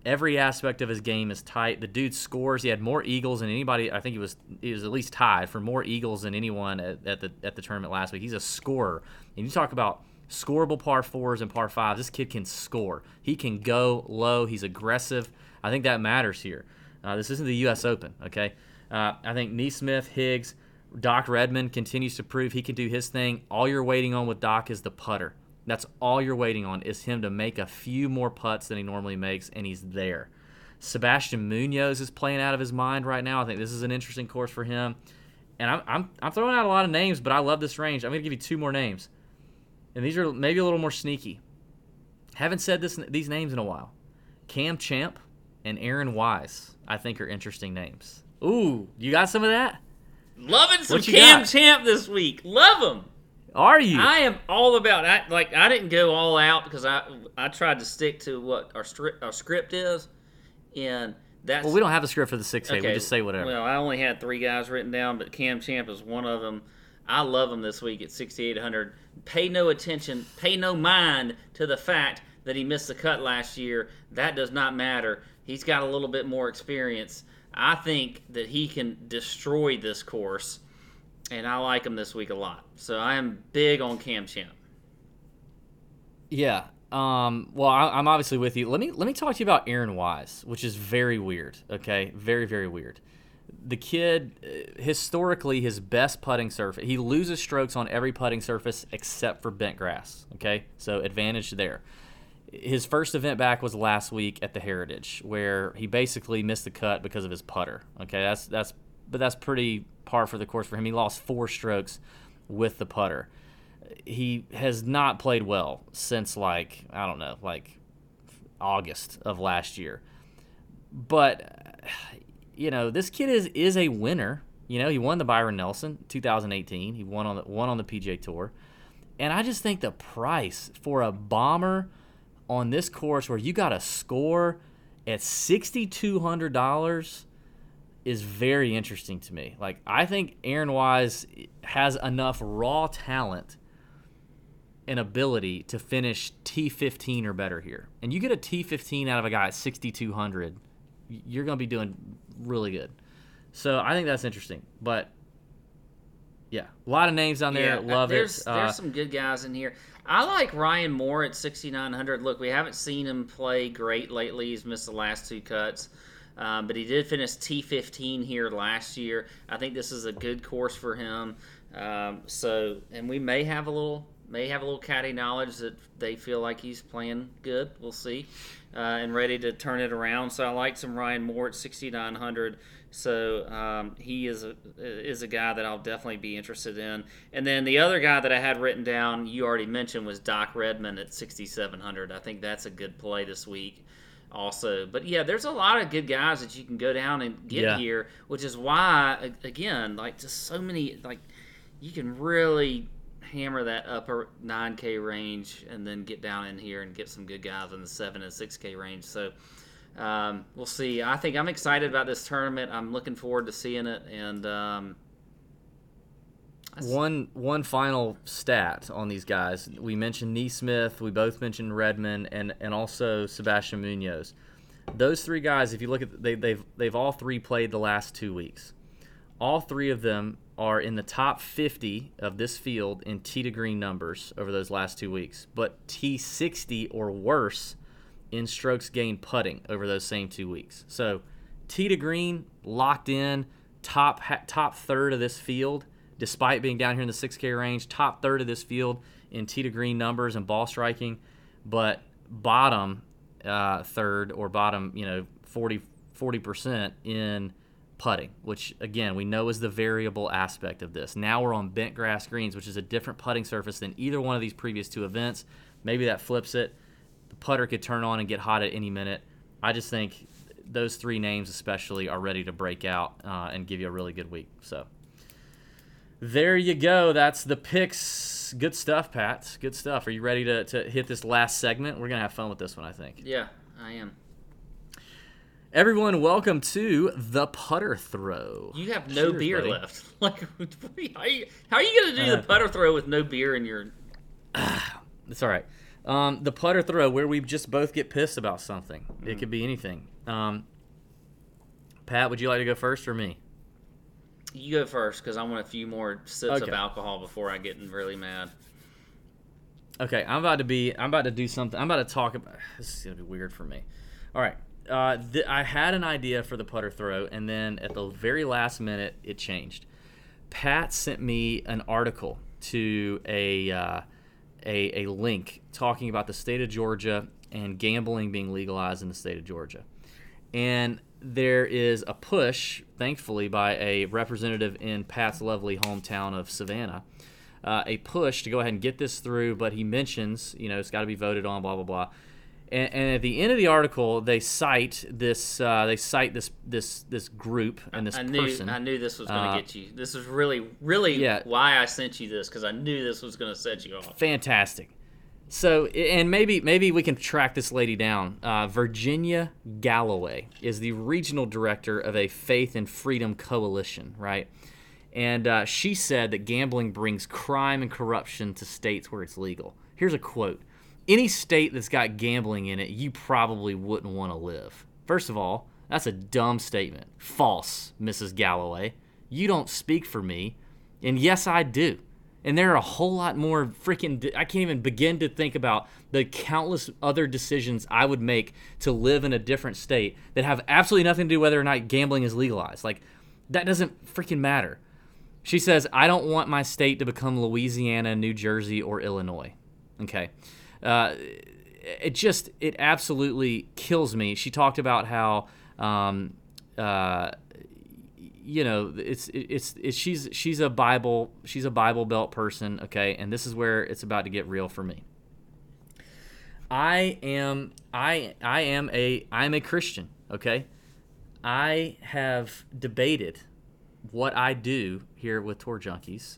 Every aspect of his game is tight. The dude scores. He had more eagles than anybody. I think he was he was at least tied for more eagles than anyone at, at the at the tournament last week. He's a scorer. And you talk about scoreable par fours and par fives. This kid can score. He can go low. He's aggressive. I think that matters here. Uh, this isn't the U.S. Open, okay? Uh, I think NeSmith, Higgs, Doc Redmond continues to prove he can do his thing. All you're waiting on with Doc is the putter. That's all you're waiting on is him to make a few more putts than he normally makes, and he's there. Sebastian Munoz is playing out of his mind right now. I think this is an interesting course for him. And I'm, I'm, I'm throwing out a lot of names, but I love this range. I'm going to give you two more names. And these are maybe a little more sneaky. Haven't said this these names in a while. Cam Champ and Aaron Wise, I think, are interesting names. Ooh, you got some of that? Loving some Cam got? Champ this week. Love him. Are you? I am all about I like I didn't go all out because I I tried to stick to what our script our script is, and that's well, we don't have a script for the 6A. We just say whatever. Well, I only had three guys written down, but Cam Champ is one of them. I love him this week at 6,800. Pay no attention, pay no mind to the fact that he missed the cut last year. That does not matter. He's got a little bit more experience. I think that he can destroy this course, and I like him this week a lot. So I am big on Cam Champ. Yeah. Um, well, I, I'm obviously with you. Let me let me talk to you about Aaron Wise, which is very weird. Okay, very very weird. The kid, uh, historically, his best putting surface, he loses strokes on every putting surface except for bent grass. Okay, so advantage there. His first event back was last week at the Heritage, where he basically missed the cut because of his putter. Okay, that's that's but that's pretty par for the course for him. He lost four strokes with the putter he has not played well since like I don't know, like August of last year. But you know, this kid is is a winner. You know, he won the Byron Nelson 2018. He won on the won on the PGA Tour. And I just think the price for a bomber on this course where you got to score at $6200 is very interesting to me. Like I think Aaron Wise has enough raw talent and ability to finish T15 or better here. And you get a T15 out of a guy at 6200, you're going to be doing really good. So I think that's interesting. But yeah, a lot of names on there. Yeah, Love there's, it. Uh, There's some good guys in here. I like Ryan Moore at 6,900. Look, we haven't seen him play great lately. He's missed the last two cuts. Um, but he did finish T15 here last year. I think this is a good course for him. Um, so, and we may have a little may have a little caddy knowledge that they feel like he's playing good. We'll see, uh, and ready to turn it around. So I like some Ryan Moore at 6,900. So um, he is a is a guy that I'll definitely be interested in. And then the other guy that I had written down, you already mentioned, was Doc Redmond at 6,700. I think that's a good play this week. Also, but yeah, there's a lot of good guys that you can go down and get Yeah. here, which is why, again, like just so many, like you can really hammer that upper 9K range and then get down in here and get some good guys in the 7 and 6K range. So um, we'll see. I think I'm excited about this tournament. I'm looking forward to seeing it. And um, One one final stat on these guys. We mentioned NeSmith. We both mentioned Redmond and and also Sebastian Munoz. Those three guys, if you look at they they've they've all three played the last two weeks. All three of them are in the top 50 of this field in tee to green numbers over those last two weeks, but T60 or worse in strokes gained putting over those same two weeks. So tee to green locked in top top third of this field, despite being down here in the 6K range, top third of this field in tee to green numbers and ball striking, but bottom uh, third or bottom, you know, 40 percent in putting, which again we know is the variable aspect of this. Now we're on bent grass greens, which is a different putting surface than either one of these previous two events. Maybe that flips it. Putter could turn on and get hot at any minute. I just think those three names, especially, are ready to break out uh, and give you a really good week. So there you go. That's the picks. Good stuff, Pat. Good stuff. Are you ready to, to hit this last segment? We're gonna have fun with this one, I think. yeah, I am. Everyone, welcome to the putter throw. You have no Cheers, beer buddy. left. [laughs] Like, [laughs] how are you, how are you going to do Uh, the putter throw with no beer in your. [sighs] It's all right. Um, the putter throw, where we just both get pissed about something. Mm. It could be anything. Um, Pat, would you like to go first or me? You go first because I want a few more sips of alcohol before I get really mad. Okay, I'm about to be. I'm about to do something. I'm about to talk about. This is gonna be weird for me. All right. Uh, th- I had an idea for the putter throw, and then at the very last minute, it changed. Pat sent me an article to a uh, a, a link talking about the state of Georgia and gambling being legalized in the state of Georgia. And there is a push, thankfully, by a representative in Pat's lovely hometown of Savannah, uh, a push to go ahead and get this through. But he mentions, you know, it's got to be voted on, blah blah blah. And, and at the end of the article, they cite this. Uh, they cite this this this group and this I knew person. I knew this was going to Uh, get you. This is really, really Yeah. why I sent you this because I knew this was going to set you off. fantastic. So, and maybe maybe we can track this lady down. Uh, Virginia Galloway is the regional director of a Faith and Freedom Coalition, right? And uh, she said that gambling brings crime and corruption to states where it's legal. Here's a quote: "Any state that's got gambling in it, you probably wouldn't want to live." First of all, that's a dumb statement. False, Mrs. Galloway. You don't speak for me, and yes, I do. And there are a whole lot more freaking. I can't even begin to think about the countless other decisions I would make to live in a different state that have absolutely nothing to do whether or not gambling is legalized. Like, that doesn't freaking matter. She says, I don't want my state to become Louisiana, New Jersey, or Illinois. Okay. Uh, it just, it absolutely kills me. She talked about how, um, uh, you know, it's it's it's she's she's a Bible she's a Bible Belt person, okay, and this is where it's about to get real for me. I am I I am a I'm a Christian, okay? I have debated what I do here with Tour Junkies,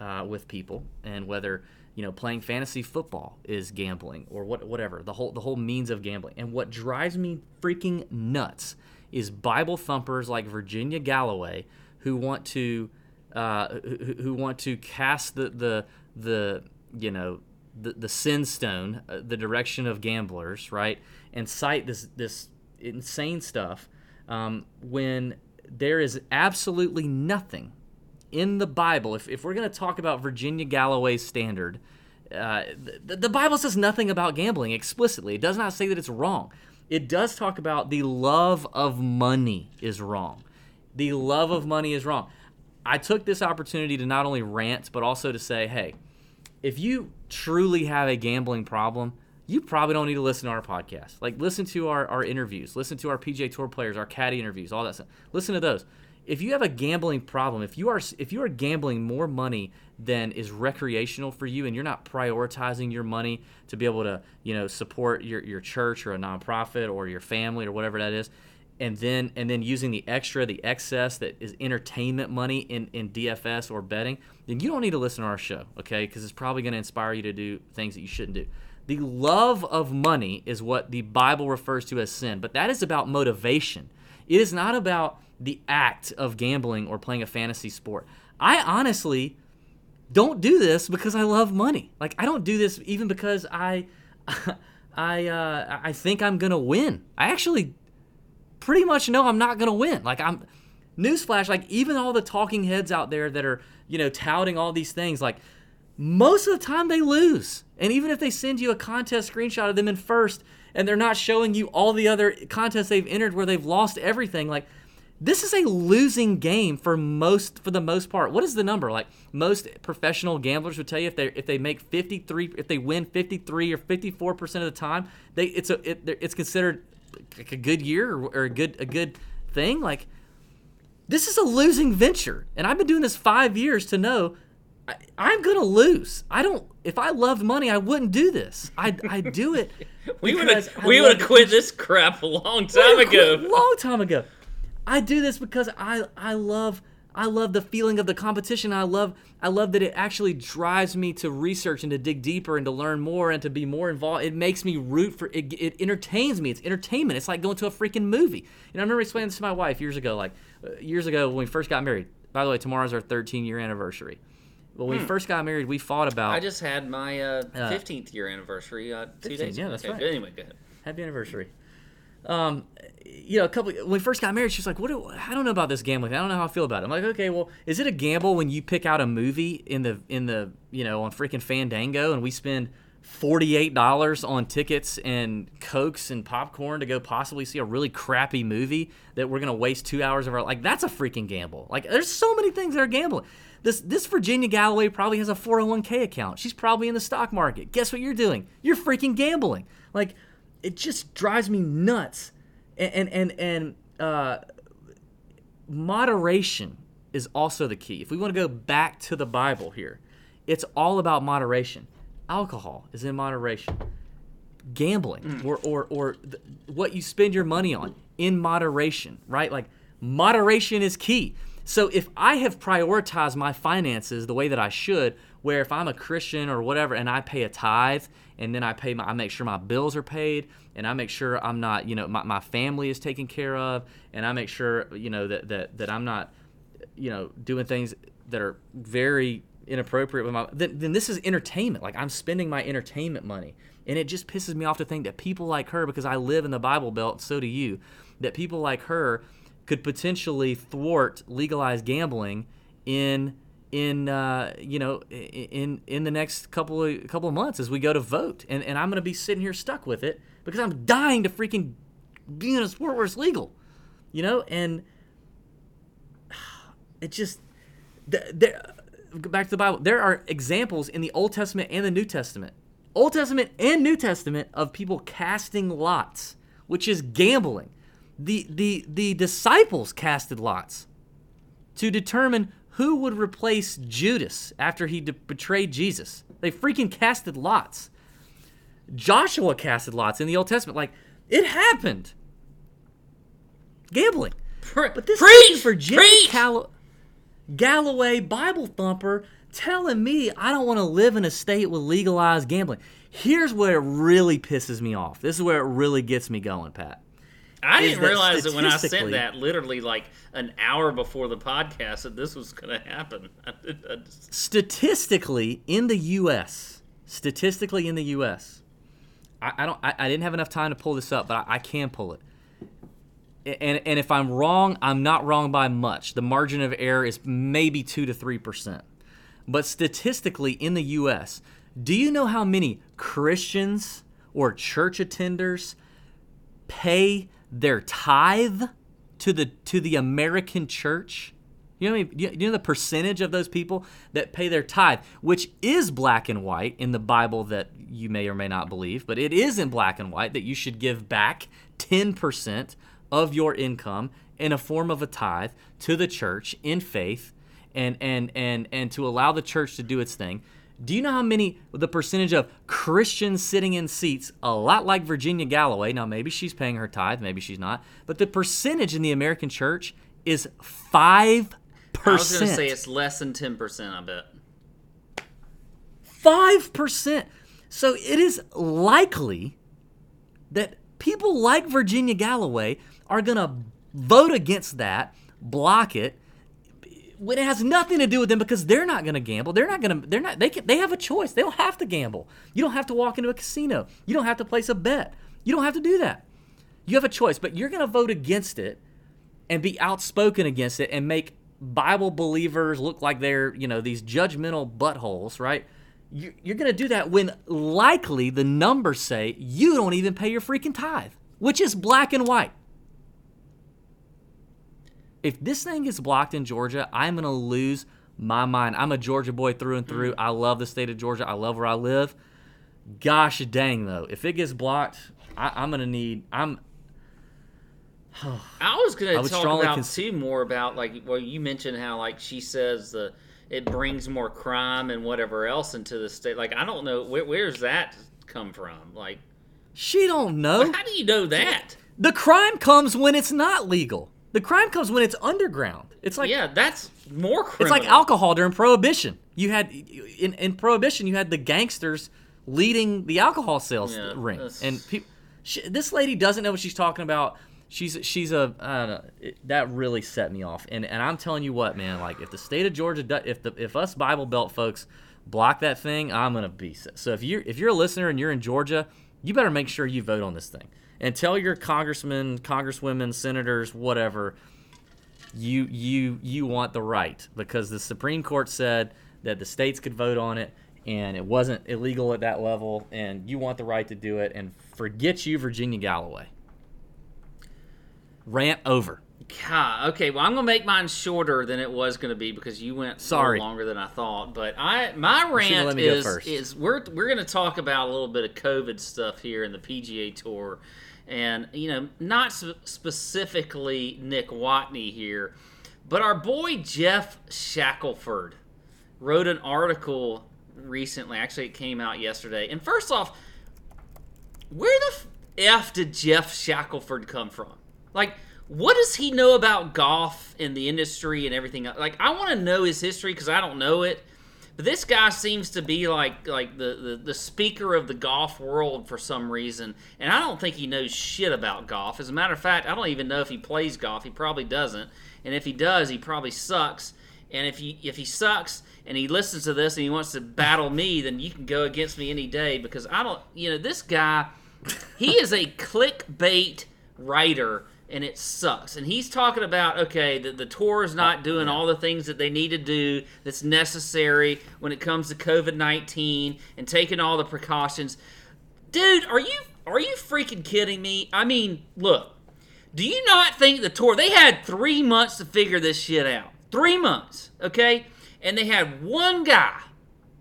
uh, with people, and whether you know playing fantasy football is gambling or what whatever the whole the whole means of gambling. And what drives me freaking nuts is Bible thumpers like Virginia Galloway who want to uh, who, who want to cast the the the you know the, the sin stone, uh, the direction of gamblers, right, and cite this this insane stuff um, when there is absolutely nothing in the Bible. If, if we're going to talk about Virginia Galloway's standard, uh, the, the Bible says nothing about gambling explicitly. It does not say that it's wrong. It does talk about the love of money is wrong. The love of money is wrong. I took this opportunity to not only rant, but also to say, hey, if you truly have a gambling problem, you probably don't need to listen to our podcast. Like, listen to our, our interviews, listen to our PGA Tour players, our caddy interviews, all that stuff. Listen to those. If you have a gambling problem, if you are if you are gambling more money than is recreational for you, and you're not prioritizing your money to be able to you know support your, your church or a nonprofit or your family or whatever that is, and then and then using the extra, the excess that is entertainment money in, in DFS or betting, then you don't need to listen to our show, okay? Because it's probably going to inspire you to do things that you shouldn't do. The love of money is what the Bible refers to as sin, but that is about motivation. It is not about the act of gambling or playing a fantasy sport. I honestly don't do this because I love money. Like I don't do this even because I [laughs] I uh, I think I'm gonna win. I actually pretty much know I'm not gonna win. Like I'm newsflash. Like even all the talking heads out there that are you know touting all these things, like most of the time they lose. And even if they send you a contest screenshot of them in first and they're not showing you all the other contests they've entered where they've lost everything, like this is a losing game for most for the most part. What is the number? Like most professional gamblers would tell you if they if they make 53 if they win 53 or 54% of the time, they it's a it, it's considered like a good year or, or a good a good thing. Like this is a losing venture. And I've been doing this 5 years to know I, am gonna lose. I don't. If I loved money, I wouldn't do this. I I do it. [laughs] we would we would have quit this crap a long time ago. Long time ago. I do this because I I love I love the feeling of the competition. I love I love that it actually drives me to research and to dig deeper and to learn more and to be more involved. It makes me root for it. It entertains me. It's entertainment. It's like going to a freaking movie. And I remember explaining this to my wife years ago, like uh, years ago when we first got married. By the way, tomorrow's our 13 year anniversary. When we hmm. first got married, we fought about. I just had my uh, 15th year anniversary uh, two 15, days. Yeah, that's okay, right. Anyway, go ahead. Happy anniversary. Um, you know, a couple when we first got married, she's like, "What? Do, I don't know about this gambling. I don't know how I feel about it." I'm like, "Okay, well, is it a gamble when you pick out a movie in the in the you know on freaking Fandango and we spend forty eight dollars on tickets and cokes and popcorn to go possibly see a really crappy movie that we're gonna waste two hours of our like that's a freaking gamble. Like, there's so many things that are gambling." This this Virginia Galloway probably has a 401k account. She's probably in the stock market. Guess what you're doing? You're freaking gambling. Like it just drives me nuts. And and and, uh, moderation is also the key. If we want to go back to the Bible here, it's all about moderation. Alcohol is in moderation. Gambling mm. or or or th- what you spend your money on in moderation, right? Like moderation is key. So if I have prioritized my finances the way that I should, where if I'm a Christian or whatever and I pay a tithe and then I pay my I make sure my bills are paid and I make sure I'm not, you know, my, my family is taken care of and I make sure, you know, that that, that I'm not, you know, doing things that are very inappropriate with my then, then this is entertainment. Like I'm spending my entertainment money. And it just pisses me off to think that people like her, because I live in the Bible Belt, so do you, that people like her could potentially thwart legalized gambling in in uh, you know in in the next couple of couple of months as we go to vote. And, and I'm gonna be sitting here stuck with it because I'm dying to freaking be in a sport where it's legal you know? And [sighs] it just there back to the Bible there are examples in the Old Testament and the New Testament. Old Testament and New Testament of people casting lots which is gambling. The, the, the disciples casted lots to determine who would replace Judas after he de- betrayed Jesus. They freaking casted lots. Joshua casted lots in the Old Testament. Like, it happened. Gambling. but this preach, is Jimmy Call- Galloway Bible thumper telling me I don't want to live in a state with legalized gambling. Here's where it really pisses me off. This is where it really gets me going, Pat. I didn't realize that when I sent that literally like an hour before the podcast that this was going to happen. [laughs] just... Statistically, in the U.S., statistically in the U.S., I, I don't. I, I, didn't have enough time to pull this up, but I, I can pull it. And, and if I'm wrong, I'm not wrong by much. The margin of error is maybe two to three percent. But statistically, in the U.S., do you know how many Christians or church attenders pay their tithe to the to the American church You know, I mean? you you know the percentage of those people that pay their tithe, which is black and white in the Bible that you may or may not believe, but it is in black and white that you should give back 10% of your income in a form of a tithe to the church in faith and and and and to allow the church to do its thing. Do you know how many the percentage of Christians sitting in seats a lot like Virginia Galloway? Now maybe she's paying her tithe, maybe she's not, but the percentage in the American church is 5%. I was going to say it's less than 10%, I bet. 5%. So it is likely that people like Virginia Galloway are going to vote against that, block it, when it has nothing to do with them because they're not going to gamble. They're not going to. They're not. They can, They have a choice. They don't have to gamble. You don't have to walk into a casino. You don't have to place a bet. You don't have to do that. You have a choice, but you're going to vote against it and be outspoken against it and make Bible believers look like they're you know these judgmental buttholes, right? You're, you're going to do that when likely the numbers say you don't even pay your freaking tithe, which is black and white if this thing gets blocked in Georgia, I'm gonna lose my mind. I'm a Georgia boy through and through. Mm. I love the state of Georgia. I love where I live. Gosh dang though, if it gets blocked, I, am gonna need. I'm. [sighs] I was gonna I talk about cons- too more about like well you mentioned how like she says the it brings more crime and whatever else into the state. Like I don't know where, where's that come from. Like she don't know. How do you know that? The crime comes when it's not legal. The crime comes when it's underground. It's like yeah, that's more criminal. It's like alcohol during Prohibition. You had in, in Prohibition, you had the gangsters leading the alcohol sales yeah, ring, that's... and people. this lady doesn't know what she's talking about. She's she's a I don't know. It, that really set me off. And and I'm telling you what, man. Like if the state of Georgia, if the if us Bible Belt folks block that thing, I'm gonna be so. If you if you're a listener and you're in Georgia, you better make sure you vote on this thing and tell your congressmen, congresswomen, senators, whatever, you you you want the right because the Supreme Court said that the states could vote on it and it wasn't illegal at that level and you want the right to do it and forget you Virginia Galloway. Rant over. God, okay, well I'm gonna make mine shorter than it was gonna be because you went sorry longer than I thought. But I my rant is is we're we're gonna talk about a little bit of COVID stuff here in the PGA Tour and you know not specifically Nick Watney here, but our boy Geoff Shackelford wrote an article recently. Actually, it came out yesterday. And first off, where the f did Geoff Shackelford come from? Like, what does he know about golf and the industry and everything? Like, I want to know his history because I don't know it. But this guy seems to be like like the, the, the speaker of the golf world for some reason, and I don't think he knows shit about golf. As a matter of fact, I don't even know if he plays golf. He probably doesn't, and if he does, he probably sucks. And if he if he sucks and he listens to this and he wants to battle me, then you can go against me any day because I don't. You know, this guy, he is a clickbait writer and it sucks. And he's talking about okay, the, the tour is not doing all the things that they need to do that's necessary when it comes to COVID nineteen and taking all the precautions. Dude, are you are you freaking kidding me? I mean, look, do you not think the tour they had three months to figure this shit out? Three months, okay? And they had one guy,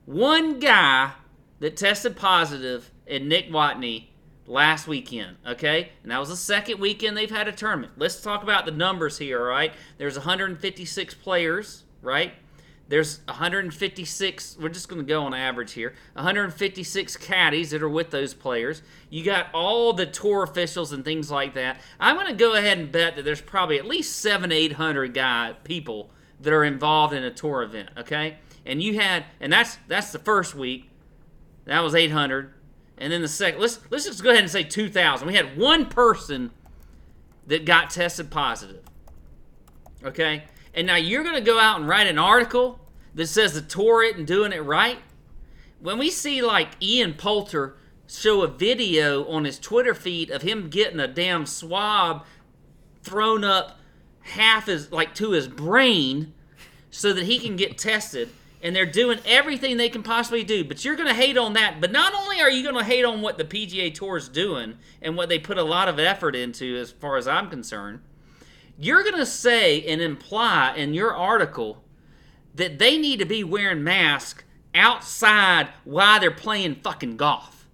one guy that tested positive, and Nick Watney last weekend, okay? And that was the second weekend they've had a tournament. Let's talk about the numbers here, all right? There's 156 players, right? There's 156, we're just going to go on average here, 156 caddies that are with those players. You got all the tour officials and things like that. I'm going to go ahead and bet that there's probably at least seven, 800 guy people that are involved in a tour event, okay? And you had, and that's that's the first week. That was 800. And then the second, let's let's just go ahead and say 2,000. We had one person that got tested positive. Okay, and now you're going to go out and write an article that says the tour it and doing it right. When we see like Ian Poulter show a video on his Twitter feed of him getting a damn swab thrown up half as like to his brain so that he can get tested and they're doing everything they can possibly do. But you're going to hate on that. But not only are you going to hate on what the PGA Tour is doing and what they put a lot of effort into, as far as I'm concerned, You're gonna say and imply in your article that they need to be wearing masks outside while they're playing fucking golf.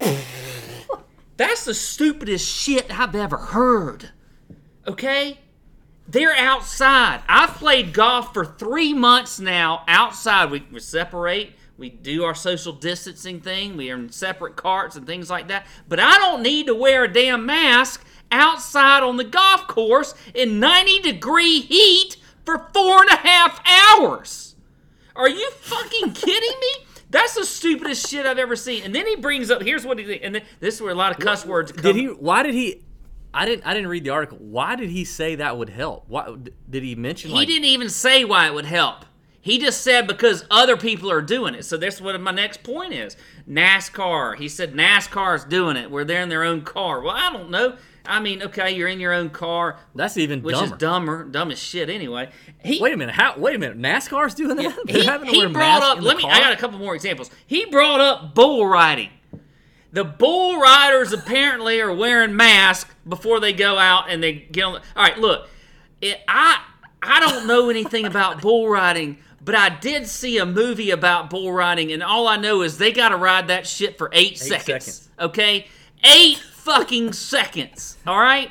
[laughs] That's the stupidest shit I've ever heard. Okay? They're outside. I've played golf for three months now outside. We, we separate. We do our social distancing thing. We are in separate carts and things like that. But I don't need to wear a damn mask outside on the golf course in 90 degree heat for four and a half hours. Are you fucking kidding me? [laughs] That's the stupidest shit I've ever seen. And then he brings up here's what he and then, this is where a lot of cuss words come. Did he? Why did he? I didn't. I didn't read the article. Why did he say that would help? Why did he mention? He like, didn't even say why it would help. He just said because other people are doing it. So that's what my next point is. NASCAR. He said NASCAR's doing it where they're in their own car. Well, I don't know. I mean, okay, you're in your own car, That's even which dumber. is dumber, dumb as shit anyway. He, Wait a minute. How? Wait a minute. NASCAR's doing that? [laughs] They're he, he brought up. Let me. car? I got a couple more examples. He brought up bull riding. The bull riders apparently are wearing masks before they go out and they get on. The, all right, look, it, I I don't know anything about bull riding, but I did see a movie about bull riding, and all I know is they got to ride that shit for eight, seconds. seconds. Okay, eight fucking seconds. All right.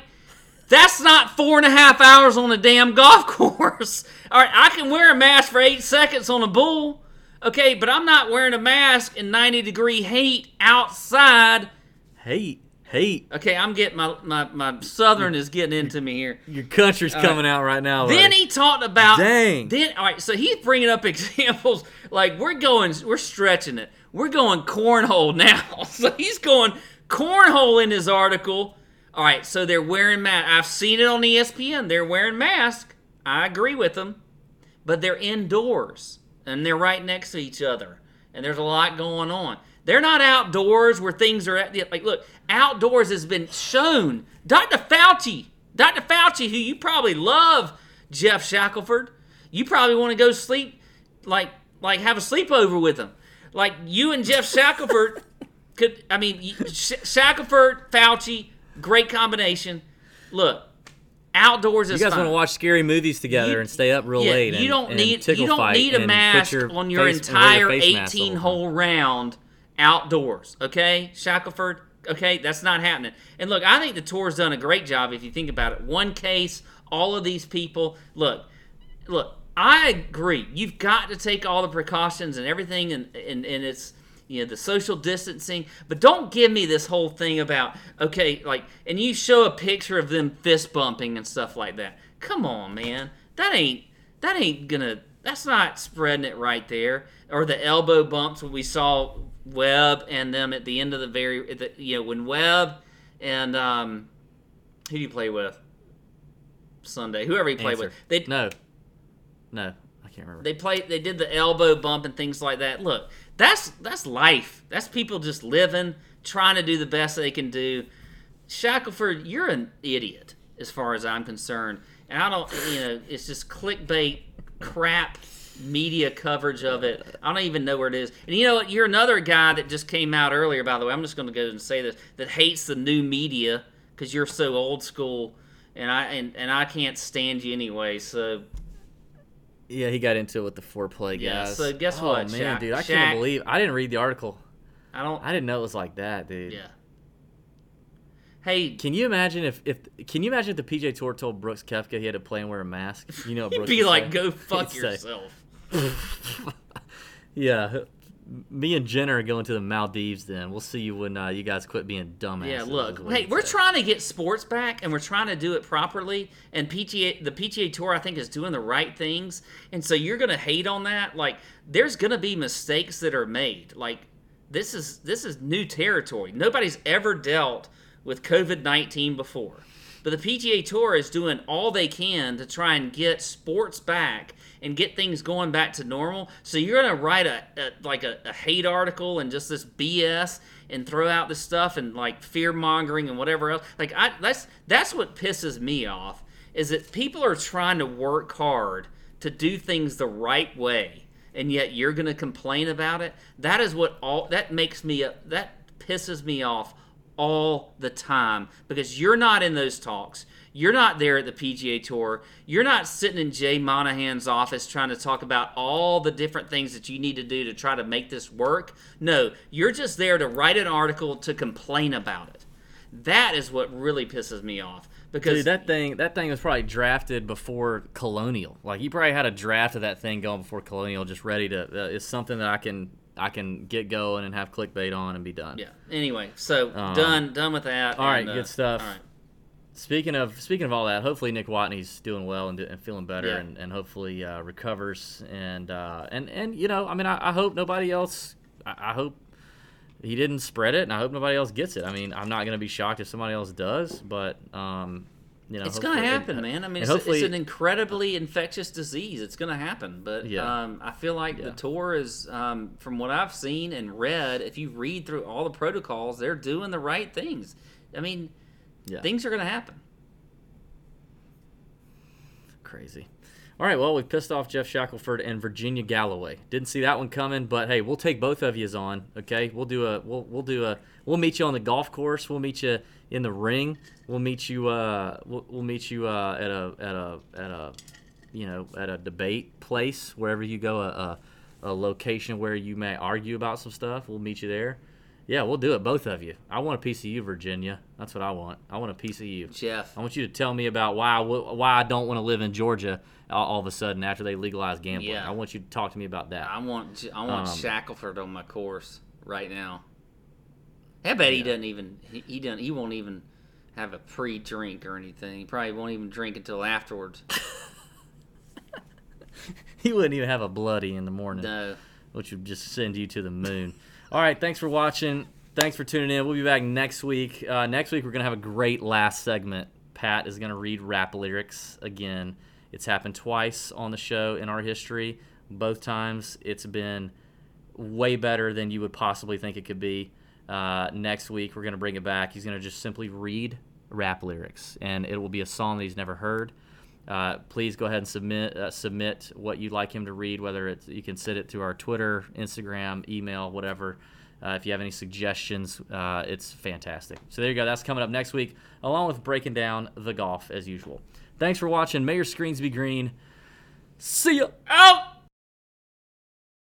That's not four and a half hours on a damn golf [laughs] course. All right, I can wear a mask for eight seconds on a bull. Okay, but I'm not wearing a mask in 90 degree heat outside. Hate. Hate. Okay, I'm getting my, my, my southern is getting into me here. Your country's coming out right now. Then buddy. he talked about Dang. Then all right, so he's bringing up [laughs] examples like we're going, we're stretching it. We're going cornhole [laughs] now. So he's going cornhole in his article. All right, so they're wearing masks. I've seen it on ESPN. They're wearing masks. I agree with them, but they're indoors and they're right next to each other, and there's a lot going on. They're not outdoors where things are at. Like, look, outdoors has been shown. Dr. Fauci, Dr. Fauci, who you probably love, Geoff Shackelford. You probably want to go sleep, like, like have a sleepover with him. Like you and Geoff Shackelford could. I mean, Shackelford, Fauci, great combination. Look, outdoors you guys fine. want to watch scary movies together You- and stay up real Yeah, late. you and- don't and need you don't need a mask your on your face- your entire face mask all the 18 time. hole round outdoors. Okay, Shackelford. Okay, that's not happening. And look, I think the tour's done a great job. If you think about it, one case, all of these people. Look, look. I agree. You've got to take all the precautions and everything, and and, and it's you know the social distancing. But don't give me this whole thing about okay, like, and you show a picture of them fist bumping and stuff like that. Come on, man. That ain't that ain't gonna. That's not spreading it right there. Or the elbow bumps when we saw Webb and them at the end of the very, the, you know, when Webb and um, who do you play with? Sunday, whoever he played Ancer. with. They No. No. I can't remember. they played they did the elbow bump and things like that look that's that's life. That's people just living trying to do the best they can do. Shackelford you're an idiot as far as i'm concerned. And i don't you know it's just clickbait crap media coverage of it. I don't even know where it is. And you know what? You're another guy that just came out earlier by the way. I'm just going to go and say this that hates the new media because you're so old school. And i and, and i can't stand you anyway so Yeah, he got into it with the foreplay guys. Yeah, so guess oh, what, man, Shaq- dude, I Shaq- can't believe I didn't read the article. i don't I didn't know it was like that, dude. Yeah. Hey, Can you imagine if, if can you imagine if the PGA Tour told Brooks Koepka he had to play and wear a mask? You know, [laughs] he'd be like, say? "Go [laughs] fuck He'd say, yourself." [laughs] Yeah, me and Jena are going to the Maldives. Then we'll see you when uh, you guys quit being dumbasses. Yeah, look, hey, we're trying to get sports back, and we're trying to do it properly. And PTA, the PGA Tour, I think, is doing the right things. And so you're gonna hate on that. Like, there's gonna be mistakes that are made. Like, this is this is new territory. Nobody's ever dealt with COVID nineteen before. But the PGA Tour is doing all they can to try and get sports back and get things going back to normal. So you're gonna write a, a like a, a hate article and just this BS and throw out this stuff and like fear mongering and whatever else. Like I that's that's what pisses me off is that people are trying to work hard to do things the right way and yet you're gonna complain about it. That is what all that makes me that pisses me off all the time because you're not in those talks. You're not there at the PGA Tour. You're not sitting in Jay Monahan's office trying to talk about all the different things that you need to do to try to make this work. No, you're just there to write an article to complain about it. That is what really pisses me off because Dude, that thing that thing was probably drafted before Colonial. Like you probably had a draft of that thing going before Colonial, just ready to. Uh, it's something that I can I can get going and have clickbait on and be done. yeah. Anyway, so Um, done done with that. all right, and, uh, good stuff. All right. Speaking of speaking of all that, hopefully Nick Watney's doing well and, and feeling better, Yeah. and, and hopefully uh, recovers. And uh, and and you know, I mean, I, I hope nobody else. I, I hope he didn't spread it, and I hope nobody else gets it. I mean, I'm not gonna be shocked if somebody else does, but um, you know, It's gonna happen, and- man. I mean, it's, hopefully, it's an incredibly infectious disease. It's gonna happen, but Yeah. um, I feel like Yeah. the tour is, um, from what I've seen and read, if you read through all the protocols, they're doing the right things. I mean, yeah. things are gonna happen. Crazy. All right, well, we pissed off Geoff Shackelford and Virginia Galloway. Didn't see that one coming, but hey, we'll take both of yous on. Okay, we'll do a we'll we'll do a we'll meet you on the golf course. We'll meet you in the ring. We'll meet you uh we'll, we'll meet you uh at a at a at a you know at a debate place wherever you go a a, a location where you may argue about some stuff. We'll meet you there. Yeah, we'll do it, both of you. I want a piece of you, Virginia. That's what I want. I want a piece of you. Jeff, I want you to tell me about why why I don't want to live in Georgia all, all of a sudden after they legalize gambling. Yeah. I want you to talk to me about that. I want I want Um, Shackelford on my course right now. I bet he doesn't even he, he doesn't he won't even have a pre-drink or anything. He probably won't even drink until afterwards. [laughs] he wouldn't even have a bloody in the morning, No. which would just send you to the moon. all right, thanks for watching. Thanks for tuning in. We'll be back next week. Uh, next week we're gonna have a great last segment. Pat is gonna read rap lyrics again. It's happened twice on the show in our history. Both times it's been way better than you would possibly think it could be. Uh, next week, we're going to bring it back. He's going to just simply read rap lyrics, and it will be a song that he's never heard. Uh, please go ahead and submit uh, submit what you'd like him to read. Whether it's you can send it to our Twitter, Instagram, email, whatever. Uh, if you have any suggestions, uh, it's fantastic. So there you go. That's coming up next week, along with breaking down the golf as usual. Thanks for watching. May your screens be green. See ya. Out.